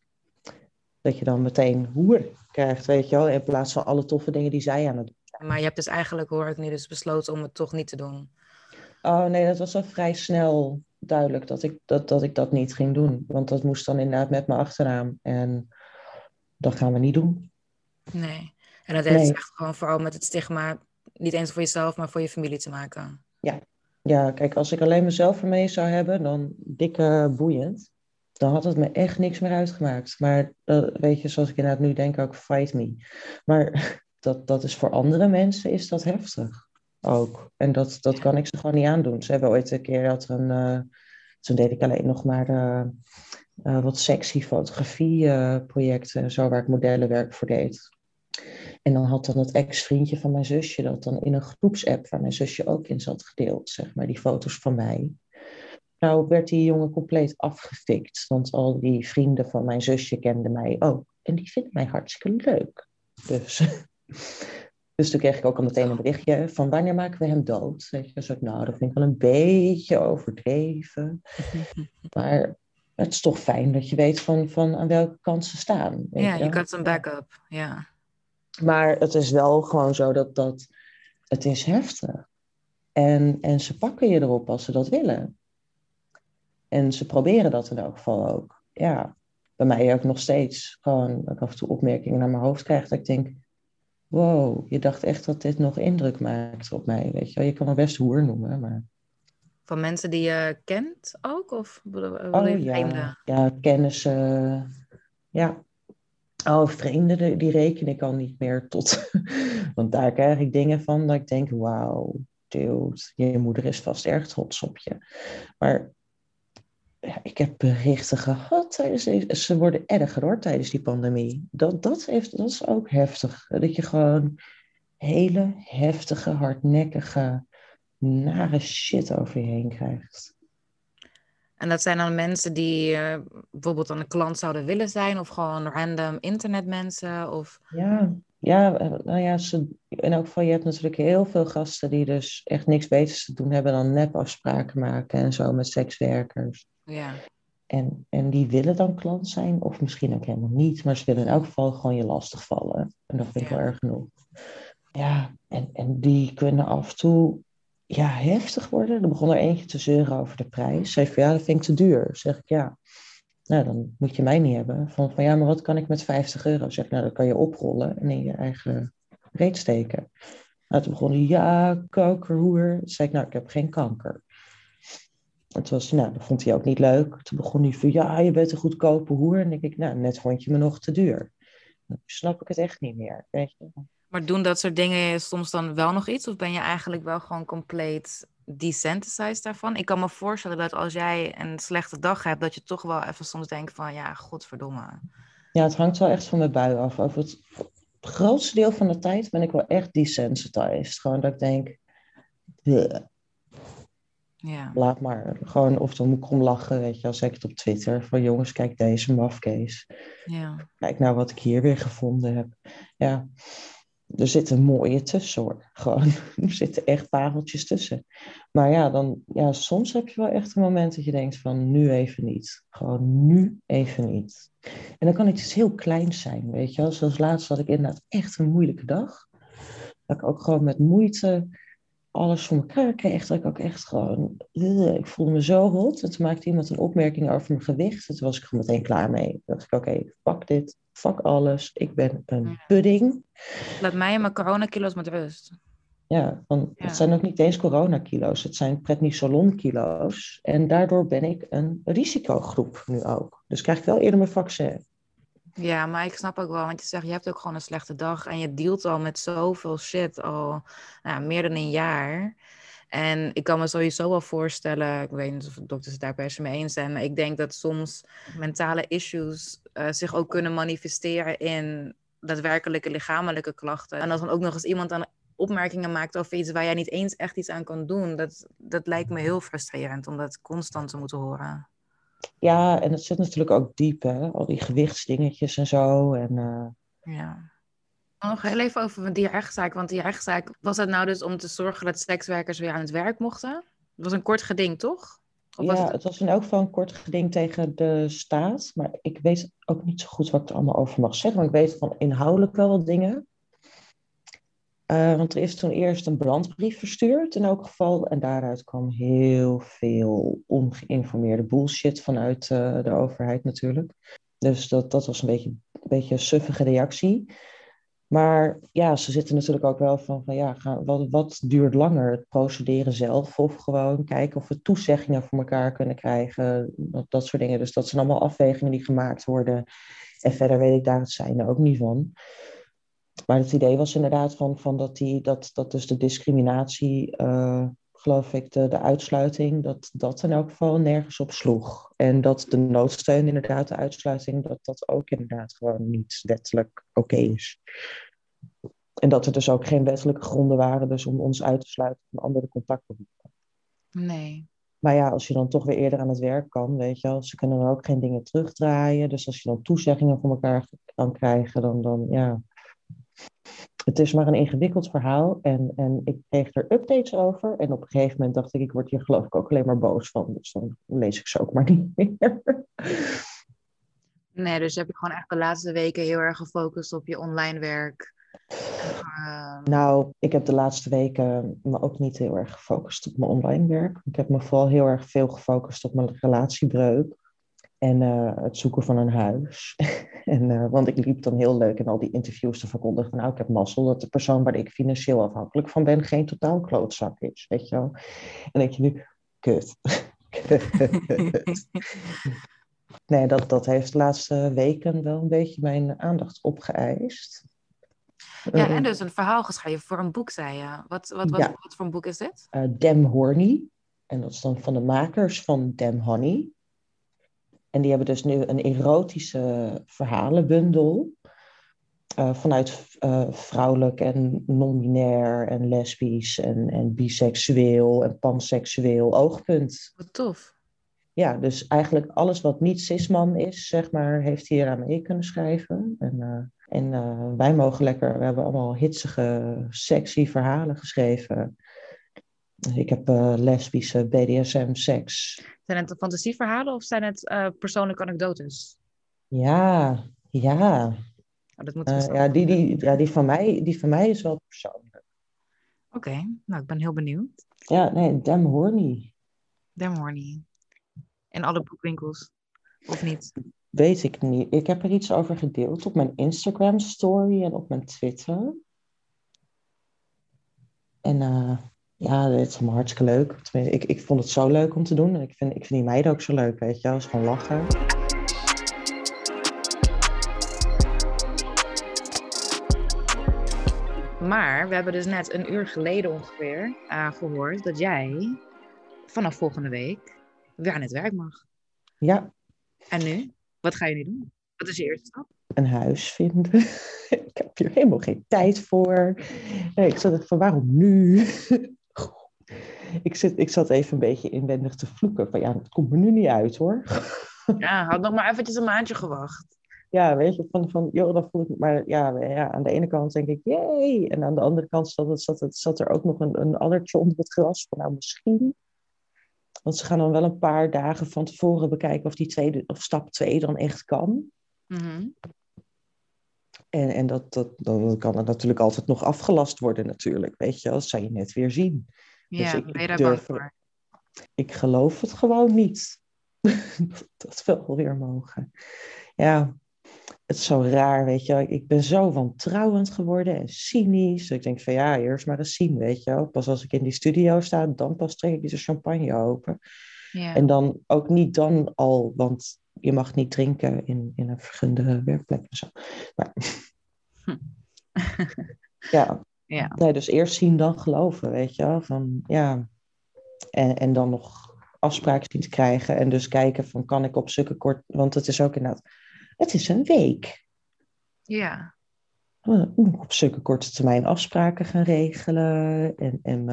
Dat je dan meteen hoer krijgt, weet je wel. In plaats van alle toffe dingen die zij aan het doen. Maar je hebt dus eigenlijk, hoor ik nu, dus besloten om het toch niet te doen. Oh nee, dat was al vrij snel duidelijk dat ik dat, dat ik dat niet ging doen. Want dat moest dan inderdaad met mijn achternaam. En dat gaan we niet doen. Nee. En dat heeft Nee. echt gewoon vooral met het stigma, niet eens voor jezelf, maar voor je familie te maken. Ja, kijk, als ik alleen mezelf ermee zou hebben, dan dikke boeiend. Dan had het me echt niks meer uitgemaakt. Maar weet je, zoals ik inderdaad nu denk, ook fight me. Maar dat, dat is voor andere mensen is dat heftig. Ook. En dat, dat kan ik ze gewoon niet aandoen. Ze hebben ooit een keer er een. eh, toen deed ik alleen nog maar eh, eh, wat sexy fotografieprojecten en zo, waar ik modellenwerk voor deed. En dan had dan het ex-vriendje van mijn zusje dat dan in een groepsapp waar mijn zusje ook in zat gedeeld, zeg maar, die foto's van mij. Nou werd die jongen compleet afgefikt, want al die vrienden van mijn zusje kenden mij ook. En die vinden mij hartstikke leuk. Dus, dus toen kreeg ik ook al meteen een berichtje van wanneer maken we hem dood? Weet je, ik, nou, dat vind ik wel een beetje overdreven. Maar het is toch fijn dat je weet van, van aan welke kant ze staan. weet Ja, je kunt een backup. Ja. Maar het is wel gewoon zo dat, dat het is heftig. En, en ze pakken je erop als ze dat willen. En ze proberen dat in elk geval ook. Ja, bij mij ook nog steeds. Gewoon dat ik af en toe opmerkingen naar mijn hoofd krijg. Dat ik denk, wow, je dacht echt dat dit nog indruk maakt op mij. Weet je wel, je kan me best hoer noemen, maar... Van mensen die je kent ook? Of Oh ja, ja, kennissen. Ja. Oh, vreemden, die- reken ik al niet meer tot. Want daar krijg ik dingen van dat ik denk, wauw, dude, je moeder is vast erg trots op je. Maar ik heb berichten gehad. Ze worden erger hoor, tijdens die pandemie. Dat, dat, heeft, dat is ook heftig. Dat je gewoon hele heftige, hardnekkige, nare shit over je heen krijgt. En dat zijn dan mensen die eh, bijvoorbeeld een klant zouden willen zijn, of gewoon random internetmensen? Of... Ja, ja, eh, nou ja, ze, in elk geval, je hebt natuurlijk heel veel gasten die dus echt niks beters te doen hebben dan nepafspraken maken en zo met sekswerkers. Ja. En, en die willen dan klant zijn, of misschien ook helemaal niet, maar ze willen in elk geval gewoon je lastigvallen. En dat vind ik Ja. wel erg genoeg. Ja, en, en die kunnen af en toe ja, heftig worden. Er begon er eentje te zeuren over de prijs. Zei van ja, dat vind ik te duur. Zeg ik ja. Nou, dan moet je mij niet hebben. Van, van ja, maar wat kan ik met 50 euro? Zeg ik, nou, dat kan je oprollen en in je eigen reet steken. Nou, toen begon hij, ja, kankerhoer. Toen zei ik, nou, ik heb geen kanker. Het was, nou, dat vond hij ook niet leuk. Toen begon hij van, ja, je bent een goedkope hoer. En denk ik, nou, net vond je me nog te duur. Dan snap ik het echt niet meer, weet je. Maar doen dat soort dingen soms dan wel nog iets? Of ben je eigenlijk wel gewoon compleet desensitized daarvan? Ik kan me voorstellen dat als jij een slechte dag hebt, dat je toch wel even soms denkt van, ja, godverdomme. Ja, het hangt wel echt van mijn bui af. Over het grootste deel van de tijd ben ik wel echt desensitized. Gewoon dat ik denk, ja. laat maar. Gewoon, of dan moet ik om lachen, weet je, als ik het op Twitter. Van jongens, kijk deze mafkees. Ja. Kijk nou wat ik hier weer gevonden heb. Ja, er zitten mooie tussen hoor. Gewoon, er zitten echt pareltjes tussen. Maar ja, dan, ja, soms heb je wel echt een moment dat je denkt van nu even niet. Gewoon nu even niet. En dan kan het iets heel kleins zijn, weet je wel. Zoals laatst had ik inderdaad echt een moeilijke dag. Dat ik ook gewoon met moeite alles voor elkaar kreeg. Dat ik ook echt gewoon... Ik voelde me zo rot. En toen maakte iemand een opmerking over mijn gewicht. En toen was ik gewoon meteen klaar mee. Toen dacht ik, oké, okay, fuck dit. Fuck alles. Ik ben een pudding. Laat mij en mijn coronakilo's met rust. Ja, want het zijn ook niet eens coronakilo's. Het zijn prednisolon-kilo's. En daardoor ben ik een risicogroep nu ook. Dus krijg ik wel eerder mijn vaccin. Ja, maar ik snap ook wel, want je zegt, je hebt ook gewoon een slechte dag en je dealt al met zoveel shit al nou, meer dan een jaar. En ik kan me sowieso wel voorstellen, ik weet niet of de dokters het daar per se mee eens zijn, maar ik denk dat soms mentale issues uh, zich ook kunnen manifesteren in daadwerkelijke lichamelijke klachten. En als dan ook nog eens iemand dan opmerkingen maakt over iets waar jij niet eens echt iets aan kan doen, dat, dat lijkt me heel frustrerend om dat constant te moeten horen. Ja, en het zit natuurlijk ook diep, hè? Al die gewichtsdingetjes en zo. En, uh... Ja. Nog heel even over die rechtszaak. Want die rechtszaak, was het nou dus om te zorgen dat sekswerkers weer aan het werk mochten? Het was een kort geding, toch? Of ja, was het... het... was in elk geval een kort geding tegen de staat. Maar ik weet ook niet zo goed wat ik er allemaal over mag zeggen. Maar ik weet van inhoudelijk wel wat dingen. Uh, want er is toen eerst een brandbrief verstuurd in elk geval. En daaruit kwam heel veel ongeïnformeerde bullshit vanuit uh, de overheid natuurlijk. Dus dat, dat was een beetje, een beetje suffige reactie. Maar ja, ze zitten natuurlijk ook wel van, van ja, wat, wat duurt langer? Het procederen zelf of gewoon kijken of we toezeggingen voor elkaar kunnen krijgen. Dat, dat soort dingen. Dus dat zijn allemaal afwegingen die gemaakt worden. En verder weet ik daar het zijne ook niet van. Maar het idee was inderdaad van, van dat, die, dat, dat dus de discriminatie, uh, geloof ik, de, de uitsluiting, dat dat in elk geval nergens op sloeg. En dat de noodsteun, inderdaad, de uitsluiting, dat dat ook inderdaad gewoon niet wettelijk oké is. En dat er dus ook geen wettelijke gronden waren dus om ons uit te sluiten van andere contacten. Nee. Maar ja, als je dan toch weer eerder aan het werk kan, weet je wel, ze kunnen dan ook geen dingen terugdraaien. Dus als je dan toezeggingen van elkaar kan krijgen, dan, dan ja, het is maar een ingewikkeld verhaal en, en ik kreeg er updates over. En op een gegeven moment dacht ik, ik word hier geloof ik ook alleen maar boos van. Dus dan lees ik ze ook maar niet meer. Nee, dus heb je gewoon echt de laatste weken heel erg gefocust op je online werk. Uh... Nou, ik heb de laatste weken me ook niet heel erg gefocust op mijn online werk. Ik heb me vooral heel erg veel gefocust op mijn relatiebreuk. En uh, het zoeken van een huis. en, uh, want ik liep dan heel leuk in al die interviews te verkondigen. Nou, ik heb mazzel dat de persoon waar ik financieel afhankelijk van ben geen totaal klootzak is. Weet je wel? En denk je nu, kut. nee, dat, dat heeft de laatste weken wel een beetje mijn aandacht opgeëist. Ja, en dus een verhaal geschreven voor een boek, zei je. Wat, wat, wat, ja. wat voor een boek is dit? Uh, Dem Horny. En dat is dan van de makers van Dem Honey. En die hebben dus nu een erotische verhalenbundel. Uh, vanuit uh, vrouwelijk en non-binair en lesbisch en, en biseksueel en panseksueel oogpunt. Wat tof. Ja, dus eigenlijk alles wat niet cisman is, zeg maar, heeft hier aan mee kunnen schrijven. En, uh, en wij mogen lekker, we hebben allemaal hitsige, sexy verhalen geschreven. Ik heb lesbische BDSM-seks. Zijn het fantasieverhalen of zijn het uh, persoonlijke anekdotes? Ja, ja. Oh, dat moet uh, ja, die, die, ja die, van mij, die van mij is wel persoonlijk. Oké, okay. nou ik ben heel benieuwd. Ja, nee, Dem Horny. Dem Horny. In alle boekwinkels, of niet? Weet ik niet. Ik heb er iets over gedeeld op mijn Instagram story en op mijn Twitter. En Ja, het is hartstikke leuk. Ik, ik vond het zo leuk om te doen. En ik vind, ik vind die meiden ook zo leuk, weet je. Het is gewoon lachen. Maar we hebben dus net een uur geleden ongeveer uh, gehoord dat jij vanaf volgende week weer aan het werk mag. Ja. En nu? Wat ga je nu doen? Wat is je eerste stap? Een huis vinden. ik heb hier helemaal geen tijd voor. Ik zat van waarom nu? Ik, zit, ik zat even een beetje inwendig te vloeken. Van ja, het komt me nu niet uit hoor. ja, had nog maar eventjes een maandje gewacht. Ja, weet je, van, van joh, dan voel ik Maar ja, ja, aan de ene kant denk ik, jee. En aan de andere kant zat, zat, zat er ook nog een, een addertje onder het gras. Van nou, misschien. Want ze gaan dan wel een paar dagen van tevoren bekijken of, die tweede, of stap 2 dan echt kan. Mm En, en dat, dat, dan kan het natuurlijk altijd nog afgelast worden natuurlijk. Weet je, als zou je net weer zien. Ja, dus ik, ben je daar durf, voor? Ik geloof het gewoon niet. dat wel weer mogen. Ja, het is zo raar, weet je. Ik ben zo wantrouwend geworden en cynisch. Ik denk van ja, eerst maar eens zien, weet je. Pas als ik in die studio sta, dan pas trek ik de champagne open. Ja. En dan ook niet dan al, want je mag niet drinken in, in een vergunde werkplek en zo. Maar, ja. Ja. Nee, dus eerst zien, dan geloven, weet je wel. Van, ja. en, en dan nog afspraken zien te krijgen. En dus kijken van, kan ik op zulke kort... Want het is ook inderdaad... Het is een week. Ja. Op zulke korte termijn afspraken gaan regelen. En, en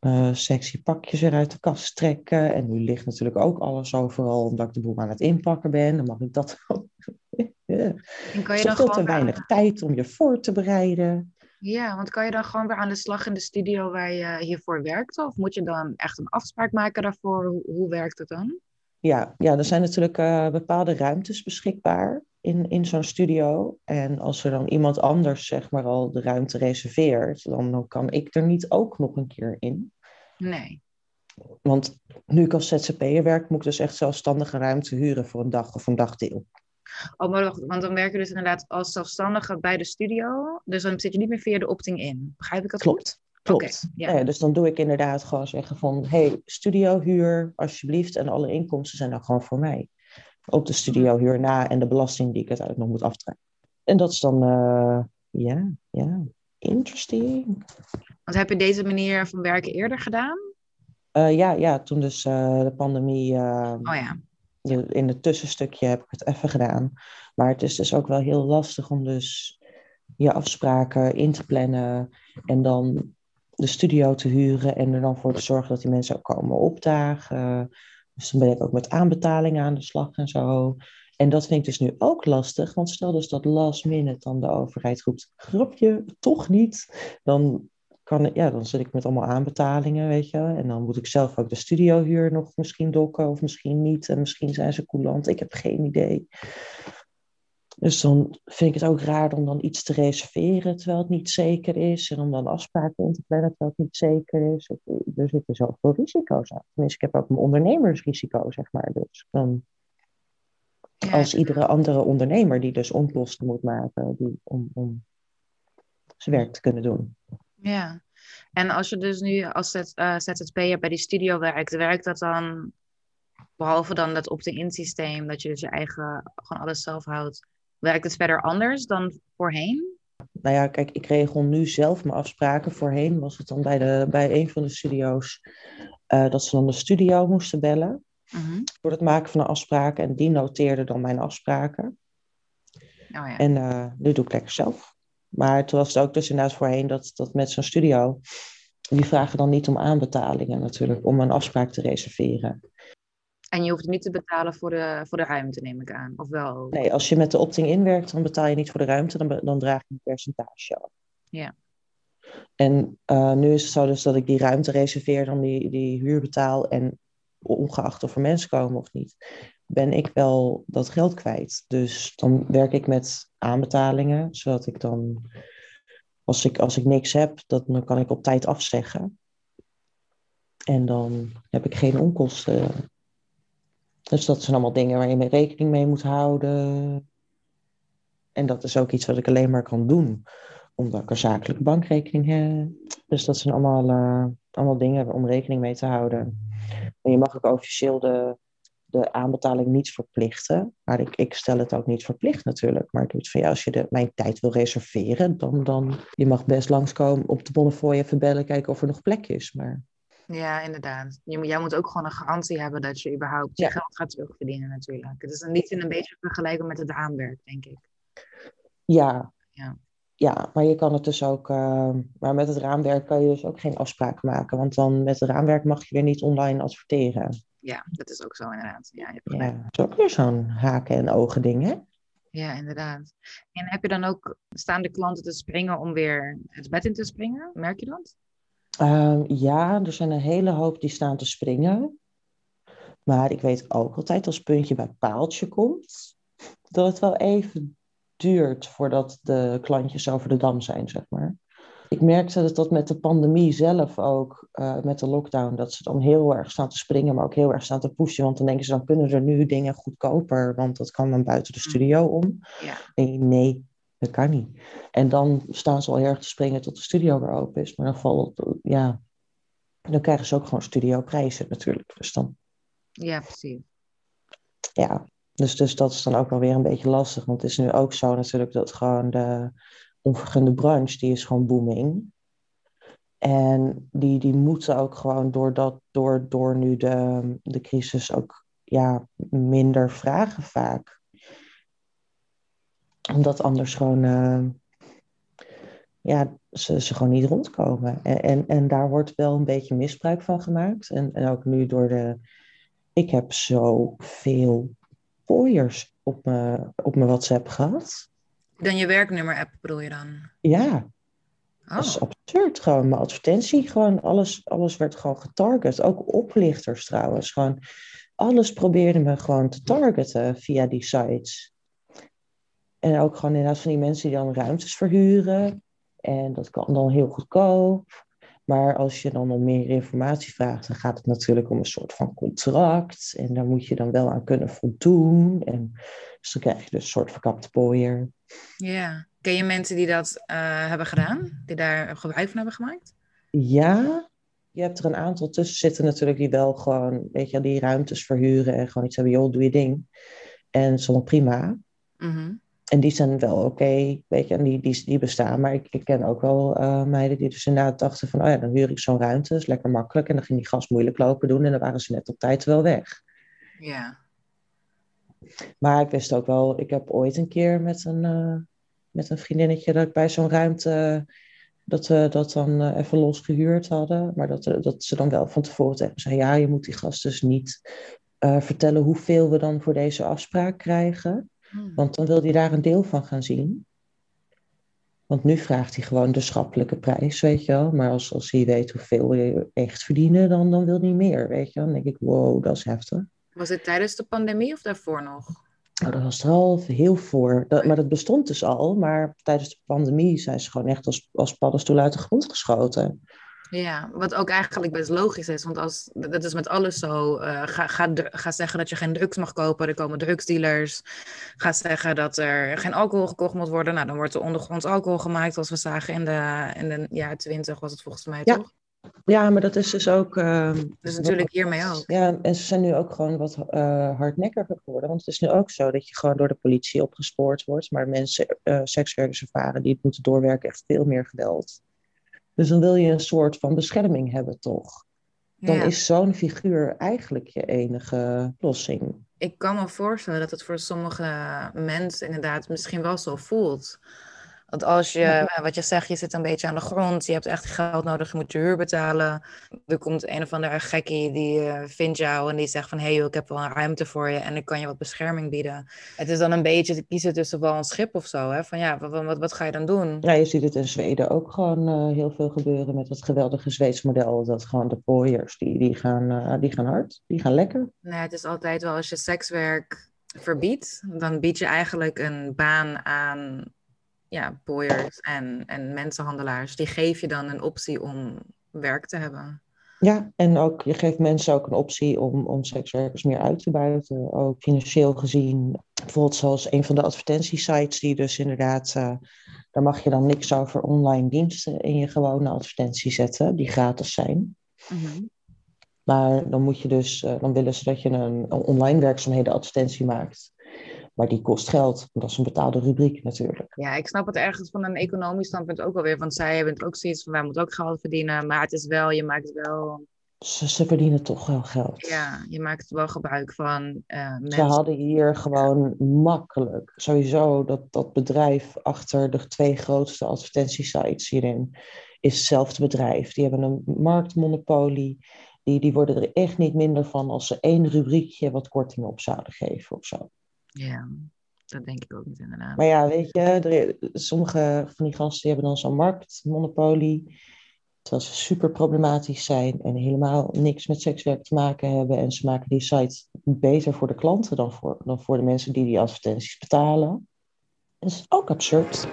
uh, sexy pakjes weer uit de kast trekken. En nu ligt natuurlijk ook alles overal, omdat ik de boel aan het inpakken ben. Dan mag ik dat ook. En kan je dan veel te weinig tijd om je voor te bereiden. Ja, want kan je dan gewoon weer aan de slag in de studio waar je hiervoor werkte? Of moet je dan echt een afspraak maken daarvoor? Hoe, hoe werkt het dan? Ja, ja er zijn natuurlijk uh, bepaalde ruimtes beschikbaar in, in zo'n studio. En als er dan iemand anders zeg maar al de ruimte reserveert, dan, dan kan ik er niet ook nog een keer in. Nee. Want nu ik als ZZP'er werk, moet ik dus echt zelfstandige ruimte huren voor een dag of een dagdeel. Oh, want dan werk je dus inderdaad als zelfstandige bij de studio. Dus dan zit je niet meer via de opting in. Begrijp ik dat Klopt. goed? Klopt. Okay, ja. dus dan doe ik inderdaad gewoon zeggen van... hey, studiohuur alsjeblieft en alle inkomsten zijn dan gewoon voor mij. Op de studiohuur na en de belasting die ik uiteindelijk nog moet aftrekken. En dat is dan, uh, ja, ja, interesting. Want heb je deze manier van werken eerder gedaan? Uh, ja, ja, toen dus uh, de pandemie... oh ja. In het tussenstukje heb ik het even gedaan. Maar het is dus ook wel heel lastig om dus je afspraken in te plannen en dan de studio te huren en er dan voor te zorgen dat die mensen ook komen opdagen. Dus dan ben ik ook met aanbetalingen aan de slag en zo. En dat vind ik dus nu ook lastig, want stel dus dat last minute dan de overheid roept, grapje, toch niet, dan, kan, ja, dan zit ik met allemaal aanbetalingen, weet je. En dan moet ik zelf ook de studiohuur nog misschien dokken of misschien niet. En misschien zijn ze coulant, ik heb geen idee. Dus dan vind ik het ook raar om dan iets te reserveren terwijl het niet zeker is. En om dan afspraken in te plannen terwijl het niet zeker is. Er zitten zoveel risico's aan. Tenminste, ik heb ook een ondernemersrisico, zeg maar. Dus dan, als iedere andere ondernemer die dus onkosten moet maken die, om, om zijn werk te kunnen doen. Ja, en als je dus nu als uh, ZZP'er bij die studio werkt, werkt dat dan, behalve dan dat opt-in systeem, dat je dus je eigen, gewoon alles zelf houdt, Werkt het verder anders dan voorheen? Nou ja, kijk, ik regel nu zelf mijn afspraken. Voorheen was het dan bij, de, bij een van de studio's uh, dat ze dan de studio moesten bellen uh-huh. voor het maken van een afspraak. En die noteerde dan mijn afspraken. Oh ja. En uh, nu doe ik lekker zelf. Maar toen was het ook dus inderdaad voorheen dat, dat met zo'n studio, die vragen dan niet om aanbetalingen natuurlijk, om een afspraak te reserveren. En je hoeft niet te betalen voor de, voor de ruimte, neem ik aan. Of wel? Nee, als je met de opting inwerkt, dan betaal je niet voor de ruimte, dan, dan draag je een percentage af. Ja. En uh, nu is het zo dus dat ik die ruimte reserveer, dan die, die huur betaal. En ongeacht of er mensen komen of niet, ben ik wel dat geld kwijt. Dus dan werk ik met aanbetalingen, zodat ik dan, als ik, als ik niks heb, dat, dan kan ik op tijd afzeggen. En dan heb ik geen onkosten dus dat zijn allemaal dingen waar je mee rekening mee moet houden. En dat is ook iets wat ik alleen maar kan doen omdat ik een zakelijke bankrekening heb. Dus dat zijn allemaal, uh, allemaal dingen om rekening mee te houden. En je mag ook officieel de, de aanbetaling niet verplichten. Maar ik, ik stel het ook niet verplicht natuurlijk. Maar ik doe het van ja, als je de, mijn tijd wil reserveren, dan, dan je mag best langskomen op de Bonnefoy even bellen, kijken of er nog plek is. Maar ja, inderdaad. Je, jij moet ook gewoon een garantie hebben dat je überhaupt je geld gaat terugverdienen natuurlijk. Het is een, niet in een beetje vergelijken met het raamwerk, denk ik. Ja. Ja, ja maar je kan het dus ook... Uh, maar met het raamwerk kan je dus ook geen afspraken maken. Want dan met het raamwerk mag je weer niet online adverteren. Ja, dat is ook zo inderdaad. Ja, je hebt ja dat is ook weer zo'n haken en ogen ding, hè? Ja, inderdaad. En heb je dan ook staande klanten te springen om weer het bed in te springen? Merk je dat? Ehm, ja, er zijn een hele hoop die staan te springen. Maar ik weet ook altijd als puntje bij paaltje komt, dat het wel even duurt voordat de klantjes over de dam zijn, zeg maar. Ik merkte dat dat met de pandemie zelf ook, uh, met de lockdown, dat ze dan heel erg staan te springen, maar ook heel erg staan te pushen. Want dan denken ze, dan kunnen er nu dingen goedkoper, want dat kan dan buiten de mm. studio om. Ja. nee, dat kan niet. En dan staan ze al erg te springen tot de studio weer open is. Maar dan valt ja, dan krijgen ze ook gewoon studioprijzen natuurlijk. Dus dan... Ja, precies. Ja, dus, dus dat is dan ook wel weer een beetje lastig. Want het is nu ook zo natuurlijk dat gewoon de onvergunde branche, die is gewoon booming. En die, die moeten ook gewoon door, dat, door, door nu de, de crisis ook ja, minder vragen vaak omdat anders gewoon, uh, ja, ze, ze gewoon niet rondkomen. En, en, en, daar wordt wel een beetje misbruik van gemaakt. En, en ook nu door de, ik heb zoveel pooiers op mijn, op mijn WhatsApp gehad. Dan je werknummer-app bedoel je dan? Ja. Oh. Dat is absurd. Gewoon mijn advertentie, gewoon alles, alles werd gewoon getarget. Ook oplichters trouwens. Gewoon alles probeerde me gewoon te targeten via die sites. En ook gewoon inderdaad van die mensen die dan ruimtes verhuren. En dat kan dan heel goedkoop. Maar als je dan nog meer informatie vraagt, dan gaat het natuurlijk om een soort van contract. En daar moet je dan wel aan kunnen voldoen. En dus dan krijg je dus een soort verkapte pooier. Ja, ken je mensen die dat uh, hebben gedaan? Die daar gebruik van hebben gemaakt? Ja, je hebt er een aantal tussen zitten natuurlijk die wel gewoon, weet je, die ruimtes verhuren en gewoon iets hebben, joh, doe je ding. En allemaal prima. Mm en die zijn wel oké, weet je, en die, die, die bestaan. Maar ik, ik ken ook wel uh, meiden die dus inderdaad dachten van, oh ja, dan huur ik zo'n ruimte, is lekker makkelijk. En dan ging die gast moeilijk lopen doen en dan waren ze net op tijd wel weg. Ja. Maar ik wist ook wel, ik heb ooit een keer met een, uh, met een vriendinnetje dat ik bij zo'n ruimte, dat we dat dan uh, even los gehuurd hadden. Maar dat, dat ze dan wel van tevoren tegen zei, ja, je moet die gast dus niet vertellen hoeveel we dan voor deze afspraak krijgen. Hmm. Want dan wil hij daar een deel van gaan zien. Want nu vraagt hij gewoon de schappelijke prijs, weet je wel. Maar als, als hij weet hoeveel je echt verdienen, dan, dan wil hij meer, weet je wel. Dan denk ik, wow, dat is heftig. Was het tijdens de pandemie of daarvoor nog? Nou, dat was er al heel voor. Dat, maar dat bestond dus al. Maar tijdens de pandemie zijn ze gewoon echt als, als paddenstoelen uit de grond geschoten. Ja, wat ook eigenlijk best logisch is, want als, dat is met alles zo. Uh, ga, ga, ga zeggen dat je geen drugs mag kopen, er komen drugsdealers. Ga zeggen dat er geen alcohol gekocht moet worden. Nou, dan wordt er ondergronds alcohol gemaakt, als we zagen in de, in de jaren twintig was het volgens mij ja. toch? Ja, maar dat is dus ook. Uh, dus natuurlijk hiermee ook. Ja, en ze zijn nu ook gewoon wat uh, hardnekkiger geworden. Want het is nu ook zo dat je gewoon door de politie opgespoord wordt. Maar mensen, uh, sekswerkers ervaren die het moeten doorwerken, echt veel meer geweld. Dus dan wil je een soort van bescherming hebben, toch? Dan is zo'n figuur eigenlijk je enige lossing. Ik kan me voorstellen dat het voor sommige mensen inderdaad misschien wel zo voelt. Want als je, wat je zegt, je zit een beetje aan de grond, je hebt echt geld nodig, je moet je huur betalen. Er komt een of andere gekkie die uh, vindt jou en die zegt van, hé hey, ik heb wel een ruimte voor je en ik kan je wat bescherming bieden. Het is dan een beetje te kiezen tussen wel een schip of zo, hè? van ja, wat, wat, wat ga je dan doen? Ja, je ziet het in Zweden ook gewoon uh, heel veel gebeuren met dat geweldige Zweeds model, dat gewoon de pooiers, die, die, gaan, uh, die gaan hard, die gaan lekker. Nee, het is altijd wel als je sekswerk verbiedt, dan bied je eigenlijk een baan aan ja, boyers en, en mensenhandelaars, die geef je dan een optie om werk te hebben. Ja, en ook je geeft mensen ook een optie om, om sekswerkers meer uit te buiten. Ook financieel gezien. Bijvoorbeeld zoals een van de advertentiesites die dus inderdaad uh, Daar mag je dan niks over online diensten in je gewone advertentie zetten, die gratis zijn. Mhm. Maar dan moet je dus, eh, dan willen ze dat je een, online werkzaamheden advertentie maakt. Maar die kost geld. Dat is een betaalde rubriek natuurlijk. Ja, ik snap het ergens van een economisch standpunt ook alweer. Want zij hebben ook zoiets van, wij moeten ook geld verdienen. Maar het is wel, je maakt wel ze, ze, verdienen toch wel geld. Ja, je maakt wel gebruik van uh, Ze hadden hier gewoon makkelijk, sowieso dat, dat bedrijf achter de twee grootste advertentiesites hierin is hetzelfde bedrijf. Die hebben een marktmonopolie. Die, die worden er echt niet minder van als ze één rubriekje wat korting op zouden geven of zo. Ja, dat denk ik ook niet inderdaad. Maar ja, weet je, sommige van die gasten hebben dan zo'n marktmonopolie. Terwijl ze super problematisch zijn en helemaal niks met sekswerk te maken hebben. En ze maken die site beter voor de klanten dan voor, dan voor de mensen die die advertenties betalen. Dat is ook absurd.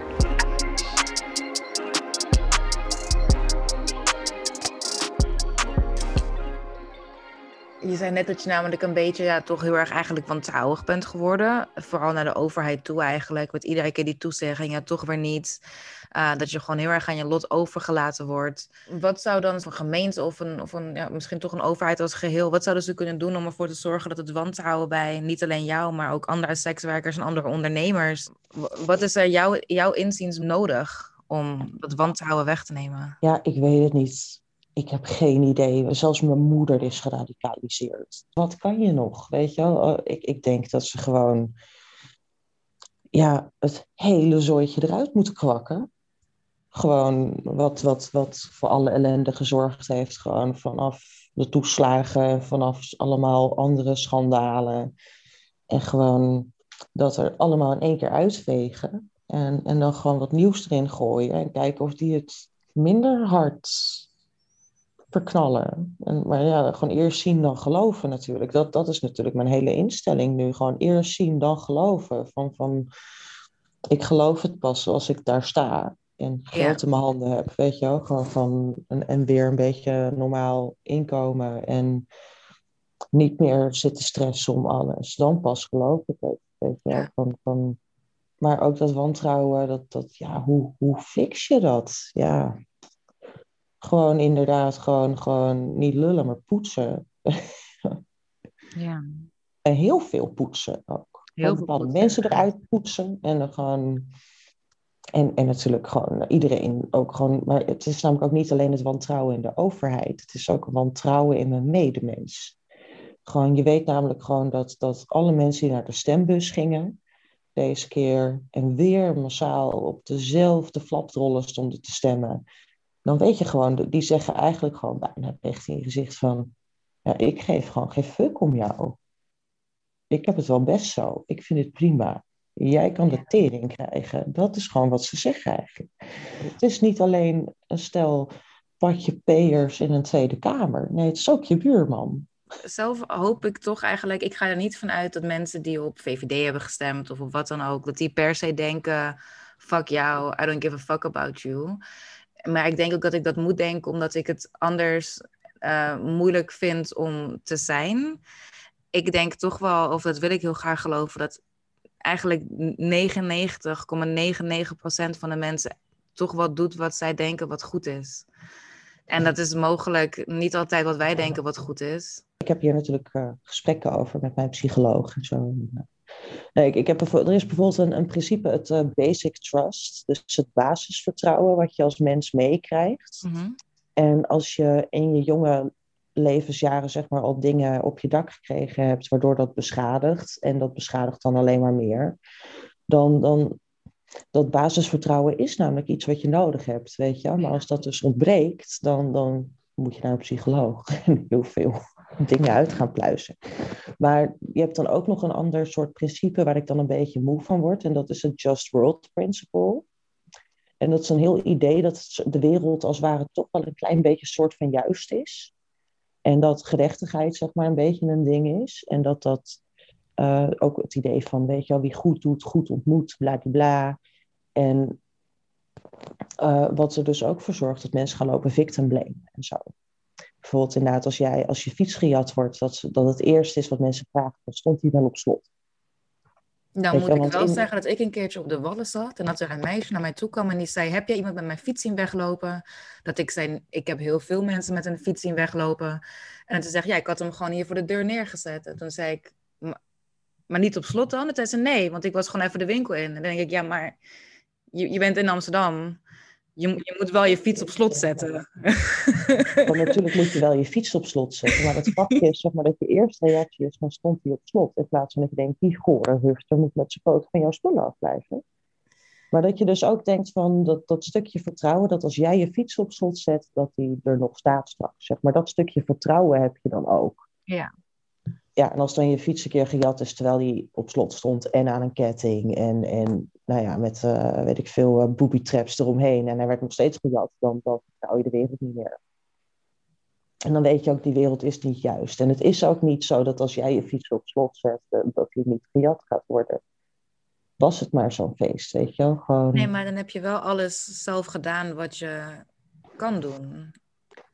Je zei net dat je namelijk een beetje ja, toch heel erg eigenlijk wantrouwig bent geworden. Vooral naar de overheid toe eigenlijk. Met iedere keer die toezegging, ja, toch weer niet. Uh, dat je gewoon heel erg aan je lot overgelaten wordt. Wat zou dan een gemeente of, een, of een, ja, misschien toch een overheid als geheel... wat zouden ze kunnen doen om ervoor te zorgen dat het wantrouwen bij niet alleen jou... maar ook andere sekswerkers en andere ondernemers... Wat is er jouw, jouw inziens nodig om dat wantrouwen weg te nemen? Ja, ik weet het niet. Ik heb geen idee. Zelfs mijn moeder is geradicaliseerd. Wat kan je nog? Weet je? Oh, ik, ik denk dat ze gewoon ja, het hele zooitje eruit moeten kwakken. Gewoon wat, wat, wat voor alle ellende gezorgd heeft. Gewoon vanaf de toeslagen, vanaf allemaal andere schandalen. En gewoon dat er allemaal in één keer uitvegen. En, en dan gewoon wat nieuws erin gooien. En kijken of die het minder hard verknallen. En, maar ja, gewoon eerst zien dan geloven natuurlijk. Dat, dat is natuurlijk mijn hele instelling nu. Gewoon eerst zien dan geloven. Van, van, ik geloof het pas als ik daar sta en geld in mijn handen heb. Weet je wel, gewoon van en, en weer een beetje normaal inkomen. En niet meer zitten stressen om alles. Dan pas geloof ik het. Weet je wel, van, van, maar ook dat wantrouwen, dat, dat, ja, hoe, hoe fix je dat? Ja, gewoon inderdaad, gewoon, gewoon niet lullen, maar poetsen. ja. En heel veel poetsen ook. Heel veel poetsen. mensen eruit poetsen en dan gewoon. En, en natuurlijk gewoon iedereen ook gewoon. Maar het is namelijk ook niet alleen het wantrouwen in de overheid. Het is ook een wantrouwen in mijn medemens. Gewoon, je weet namelijk gewoon dat, dat alle mensen die naar de stembus gingen, deze keer en weer massaal op dezelfde flapdrollen stonden te stemmen dan weet je gewoon, die zeggen eigenlijk gewoon bijna recht in je gezicht van, ja, ik geef gewoon geen fuck om jou. Ik heb het wel best zo. Ik vind het prima. Jij kan de tering krijgen. Dat is gewoon wat ze zeggen eigenlijk. Het is niet alleen een stel patje peers in een Tweede Kamer. Nee, het is ook je buurman. Zelf hoop ik toch eigenlijk, ik ga er niet van uit dat mensen die op VVD hebben gestemd of op wat dan ook, dat die per se denken, fuck jou, I don't give a fuck about you maar ik denk ook dat ik dat moet denken, omdat ik het anders uh, moeilijk vind om te zijn. Ik denk toch wel, of dat wil ik heel graag geloven, dat eigenlijk 99,99% van de mensen toch wat doet wat zij denken wat goed is. En dat is mogelijk niet altijd wat wij denken wat goed is. Ik heb hier natuurlijk uh, gesprekken over met mijn psycholoog en zo. Nee, ik, ik heb er is bijvoorbeeld een, een principe, het uh, basic trust. Dus het basisvertrouwen wat je als mens meekrijgt. Mhm. En als je in je jonge levensjaren zeg maar al dingen op je dak gekregen hebt, waardoor dat beschadigt, en dat beschadigt dan alleen maar meer, dan, dan dat basisvertrouwen is namelijk iets wat je nodig hebt, weet je. Maar als dat dus ontbreekt, dan, dan moet je naar een psycholoog. En heel veel dingen uit gaan pluizen. Maar je hebt dan ook nog een ander soort principe waar ik dan een beetje moe van word. En dat is het Just World Principle. En dat is een heel idee dat de wereld als het ware toch wel een klein beetje soort van juist is. En dat gerechtigheid zeg maar een beetje een ding is. En dat dat uh, ook het idee van, weet je wel, wie goed doet, goed ontmoet, bla bla. En uh, wat er dus ook voor zorgt dat mensen gaan lopen victim blame en zo. Bijvoorbeeld inderdaad, als, jij, als je fiets gejat wordt, dat, dat het eerste is wat mensen vragen, dan stond hij wel op slot. Dan moet ik wel zeggen dat ik een keertje op de wallen zat en dat er een meisje naar mij toe kwam en die zei: Heb jij iemand met mijn fiets zien weglopen? Dat ik zei: Ik heb heel veel mensen met een fiets zien weglopen. En toen zei Ja, ik had hem gewoon hier voor de deur neergezet. En toen zei ik: Maar niet op slot dan? En toen zei ze: Nee, want ik was gewoon even de winkel in. En dan denk ik: Ja, maar je, je bent in Amsterdam je, je moet wel je fiets op slot zetten. Want natuurlijk moet je wel je fiets op slot zetten. Maar het grapje is zeg maar, dat je eerste reactie is, dan stond hij op slot. In plaats van dat je denkt, die gore hufter moet met zijn poot van jouw spullen afblijven. Maar dat je dus ook denkt van dat, dat stukje vertrouwen, dat als jij je fiets op slot zet, dat die er nog staat straks. Zeg maar dat stukje vertrouwen heb je dan ook. Ja. Ja, en als dan je fiets een keer gejat is terwijl die op slot stond en aan een ketting en, en nou ja, met uh, weet ik veel uh, booby traps eromheen en hij werd nog steeds gejat, dan, dan vertrouw je de wereld niet meer. En dan weet je ook, die wereld is niet juist. En het is ook niet zo dat als jij je fiets op slot zet, uh, dat die niet gejat gaat worden. Was het maar zo'n feest, weet je wel? Gewoon... Nee, maar dan heb je wel alles zelf gedaan wat je kan doen.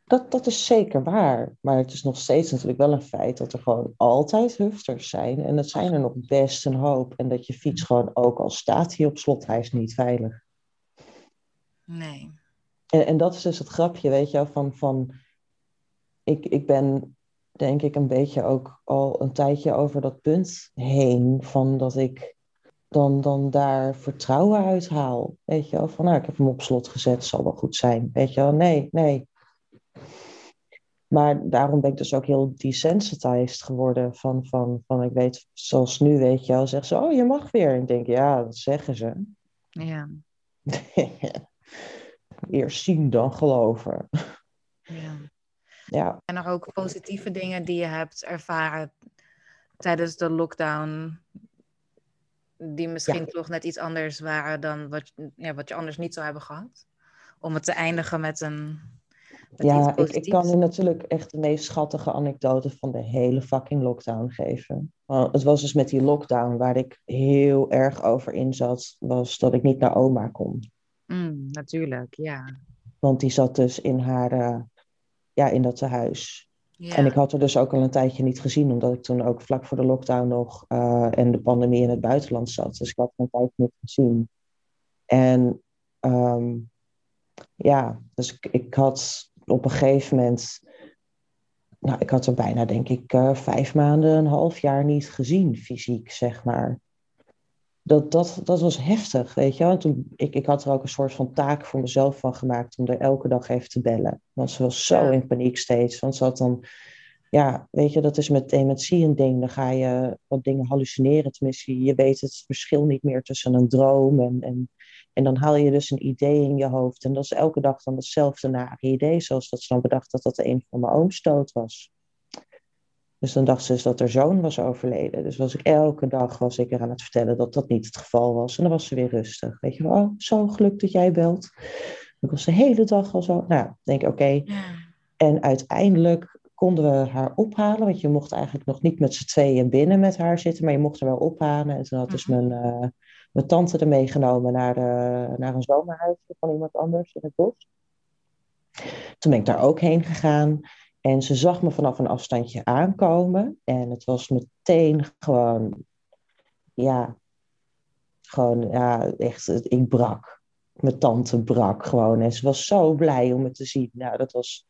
Dat, dat is zeker waar. Maar het is nog steeds natuurlijk wel een feit dat er gewoon altijd hufters zijn. En dat zijn er nog best een hoop. En dat je fiets gewoon ook al staat hier op slot, hij is niet veilig. Nee. En, en dat is dus het grapje, weet je wel, van... van ik, ik ben denk ik een beetje ook al een tijdje over dat punt heen. Van dat ik dan, dan daar vertrouwen uit haal. Weet je wel, van nou, ik heb hem op slot gezet, zal wel goed zijn. Weet je wel, nee, nee maar daarom ben ik dus ook heel desensitized geworden van, van, van ik weet, zoals nu weet je wel, zeggen ze, oh je mag weer. En ik denk, ja, dat zeggen ze. Ja. Eerst zien dan geloven. Ja. ja. En er ook positieve dingen die je hebt ervaren tijdens de lockdown, die misschien toch net iets anders waren dan wat, ja, wat je anders niet zou hebben gehad? Om het te eindigen met een ja, ik, ik, kan je natuurlijk echt de meest schattige anekdote van de hele fucking lockdown geven. het was dus met die lockdown waar ik heel erg over in zat, was dat ik niet naar oma kon. Mm, natuurlijk, ja. Want die zat dus in haar, uh, ja, in dat tehuis. Ja. En ik had er dus ook al een tijdje niet gezien, omdat ik toen ook vlak voor de lockdown nog uh, en de pandemie in het buitenland zat. Dus ik had haar een tijdje niet gezien. En um, ja, dus ik, ik had op een gegeven moment, nou, ik had er bijna, denk ik, uh, vijf maanden, een half jaar niet gezien, fysiek, zeg maar. Dat, dat, dat was heftig, weet je wel. toen, ik, ik had er ook een soort van taak voor mezelf van gemaakt om er elke dag even te bellen. Want ze was zo in paniek steeds. Want ze had dan, ja, weet je, dat is met dementie een ding. Dan ga je wat dingen hallucineren. Tenminste, je weet het verschil niet meer tussen een droom en, en en dan haal je dus een idee in je hoofd. En dat is elke dag dan hetzelfde nare idee. Zoals dat ze dan bedacht dat dat een van mijn ooms dood was. Dus dan dacht ze dus dat er zoon was overleden. Dus was ik elke dag was ik er aan het vertellen dat dat niet het geval was. En dan was ze weer rustig. Weet je wel, oh, zo geluk dat jij belt. Ik was de hele dag al zo. Nou, denk ik, oké. En uiteindelijk konden we haar ophalen. Want je mocht eigenlijk nog niet met z'n tweeën binnen met haar zitten. Maar je mocht er wel ophalen. En toen had dus mhm. mijn... Uh, mijn tante er meegenomen naar, naar een zomerhuisje van iemand anders in het bos. Toen ben ik daar ook heen gegaan. En ze zag me vanaf een afstandje aankomen. En het was meteen gewoon, ja, gewoon, ja, echt, ik brak. Mijn tante brak gewoon. En ze was zo blij om me te zien. Nou, dat was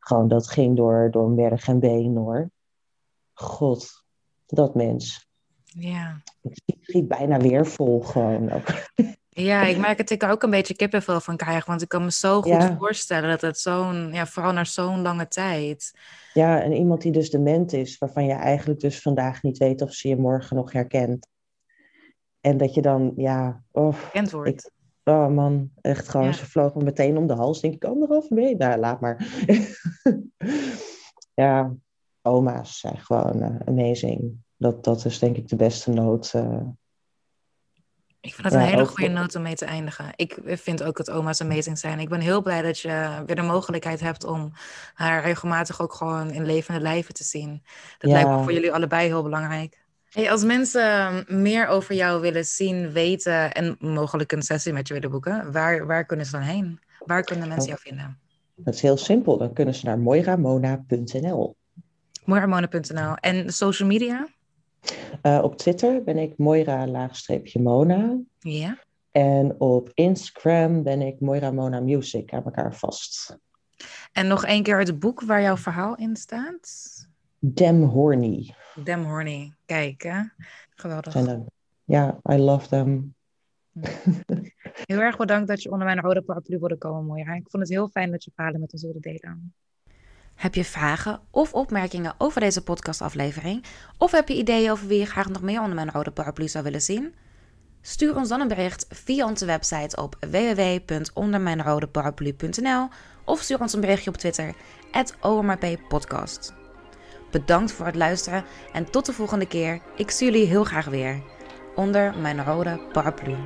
gewoon, dat ging door, door merg en been hoor. God, dat mens. Ja. Ik schiet bijna weer vol gewoon ook. Ja, ik merk dat ik er ook een beetje kippenvel van krijg. Want ik kan me zo goed voorstellen dat het zo'n, ja, vooral naar zo'n lange tijd. Ja, en iemand die dus dement is, waarvan je eigenlijk dus vandaag niet weet of ze je morgen nog herkent. En dat je dan, ja, oh, Kent wordt. Oh man, echt gewoon, ze vloog me meteen om de hals. Denk ik, anderhalve meter, nou laat maar. ja, oma's zijn gewoon uh, amazing dat, dat is denk ik de beste noot. Uh, ik vind het een hele goede noot om mee te eindigen. Ik vind ook dat oma's amazing zijn. Ik ben heel blij dat je weer de mogelijkheid hebt om haar regelmatig ook gewoon in levende lijven te zien. Dat lijkt me voor jullie allebei heel belangrijk. Hey, als mensen meer over jou willen zien, weten en mogelijk een sessie met je willen boeken, waar, waar kunnen ze dan heen? Waar kunnen mensen jou vinden? Dat is heel simpel. Dan kunnen ze naar moiramona.nl. Moiramona.nl. En social media? Uh, op Twitter ben ik Moira-Mona. Ja. En op Instagram ben ik Moira Mona Music aan elkaar vast. En nog één keer het boek waar jouw verhaal in staat? Dem Horny. Dem Horny. Kijk, hè? Geweldig. ja, I love them. Heel erg bedankt dat je onder mijn rode paraplu wilde komen, Moira. Ik vond het heel fijn dat je verhalen met ons wilde delen. Heb je vragen of opmerkingen over deze podcastaflevering? Of heb je ideeën over wie je graag nog meer onder mijn rode paraplu zou willen zien? Stuur ons dan een bericht via onze website op www.ondermijnrodeparaplu.nl of stuur ons een berichtje op Twitter, @omrpodcast. Bedankt voor het luisteren en tot de volgende keer. Ik zie jullie heel graag weer onder mijn rode paraplu.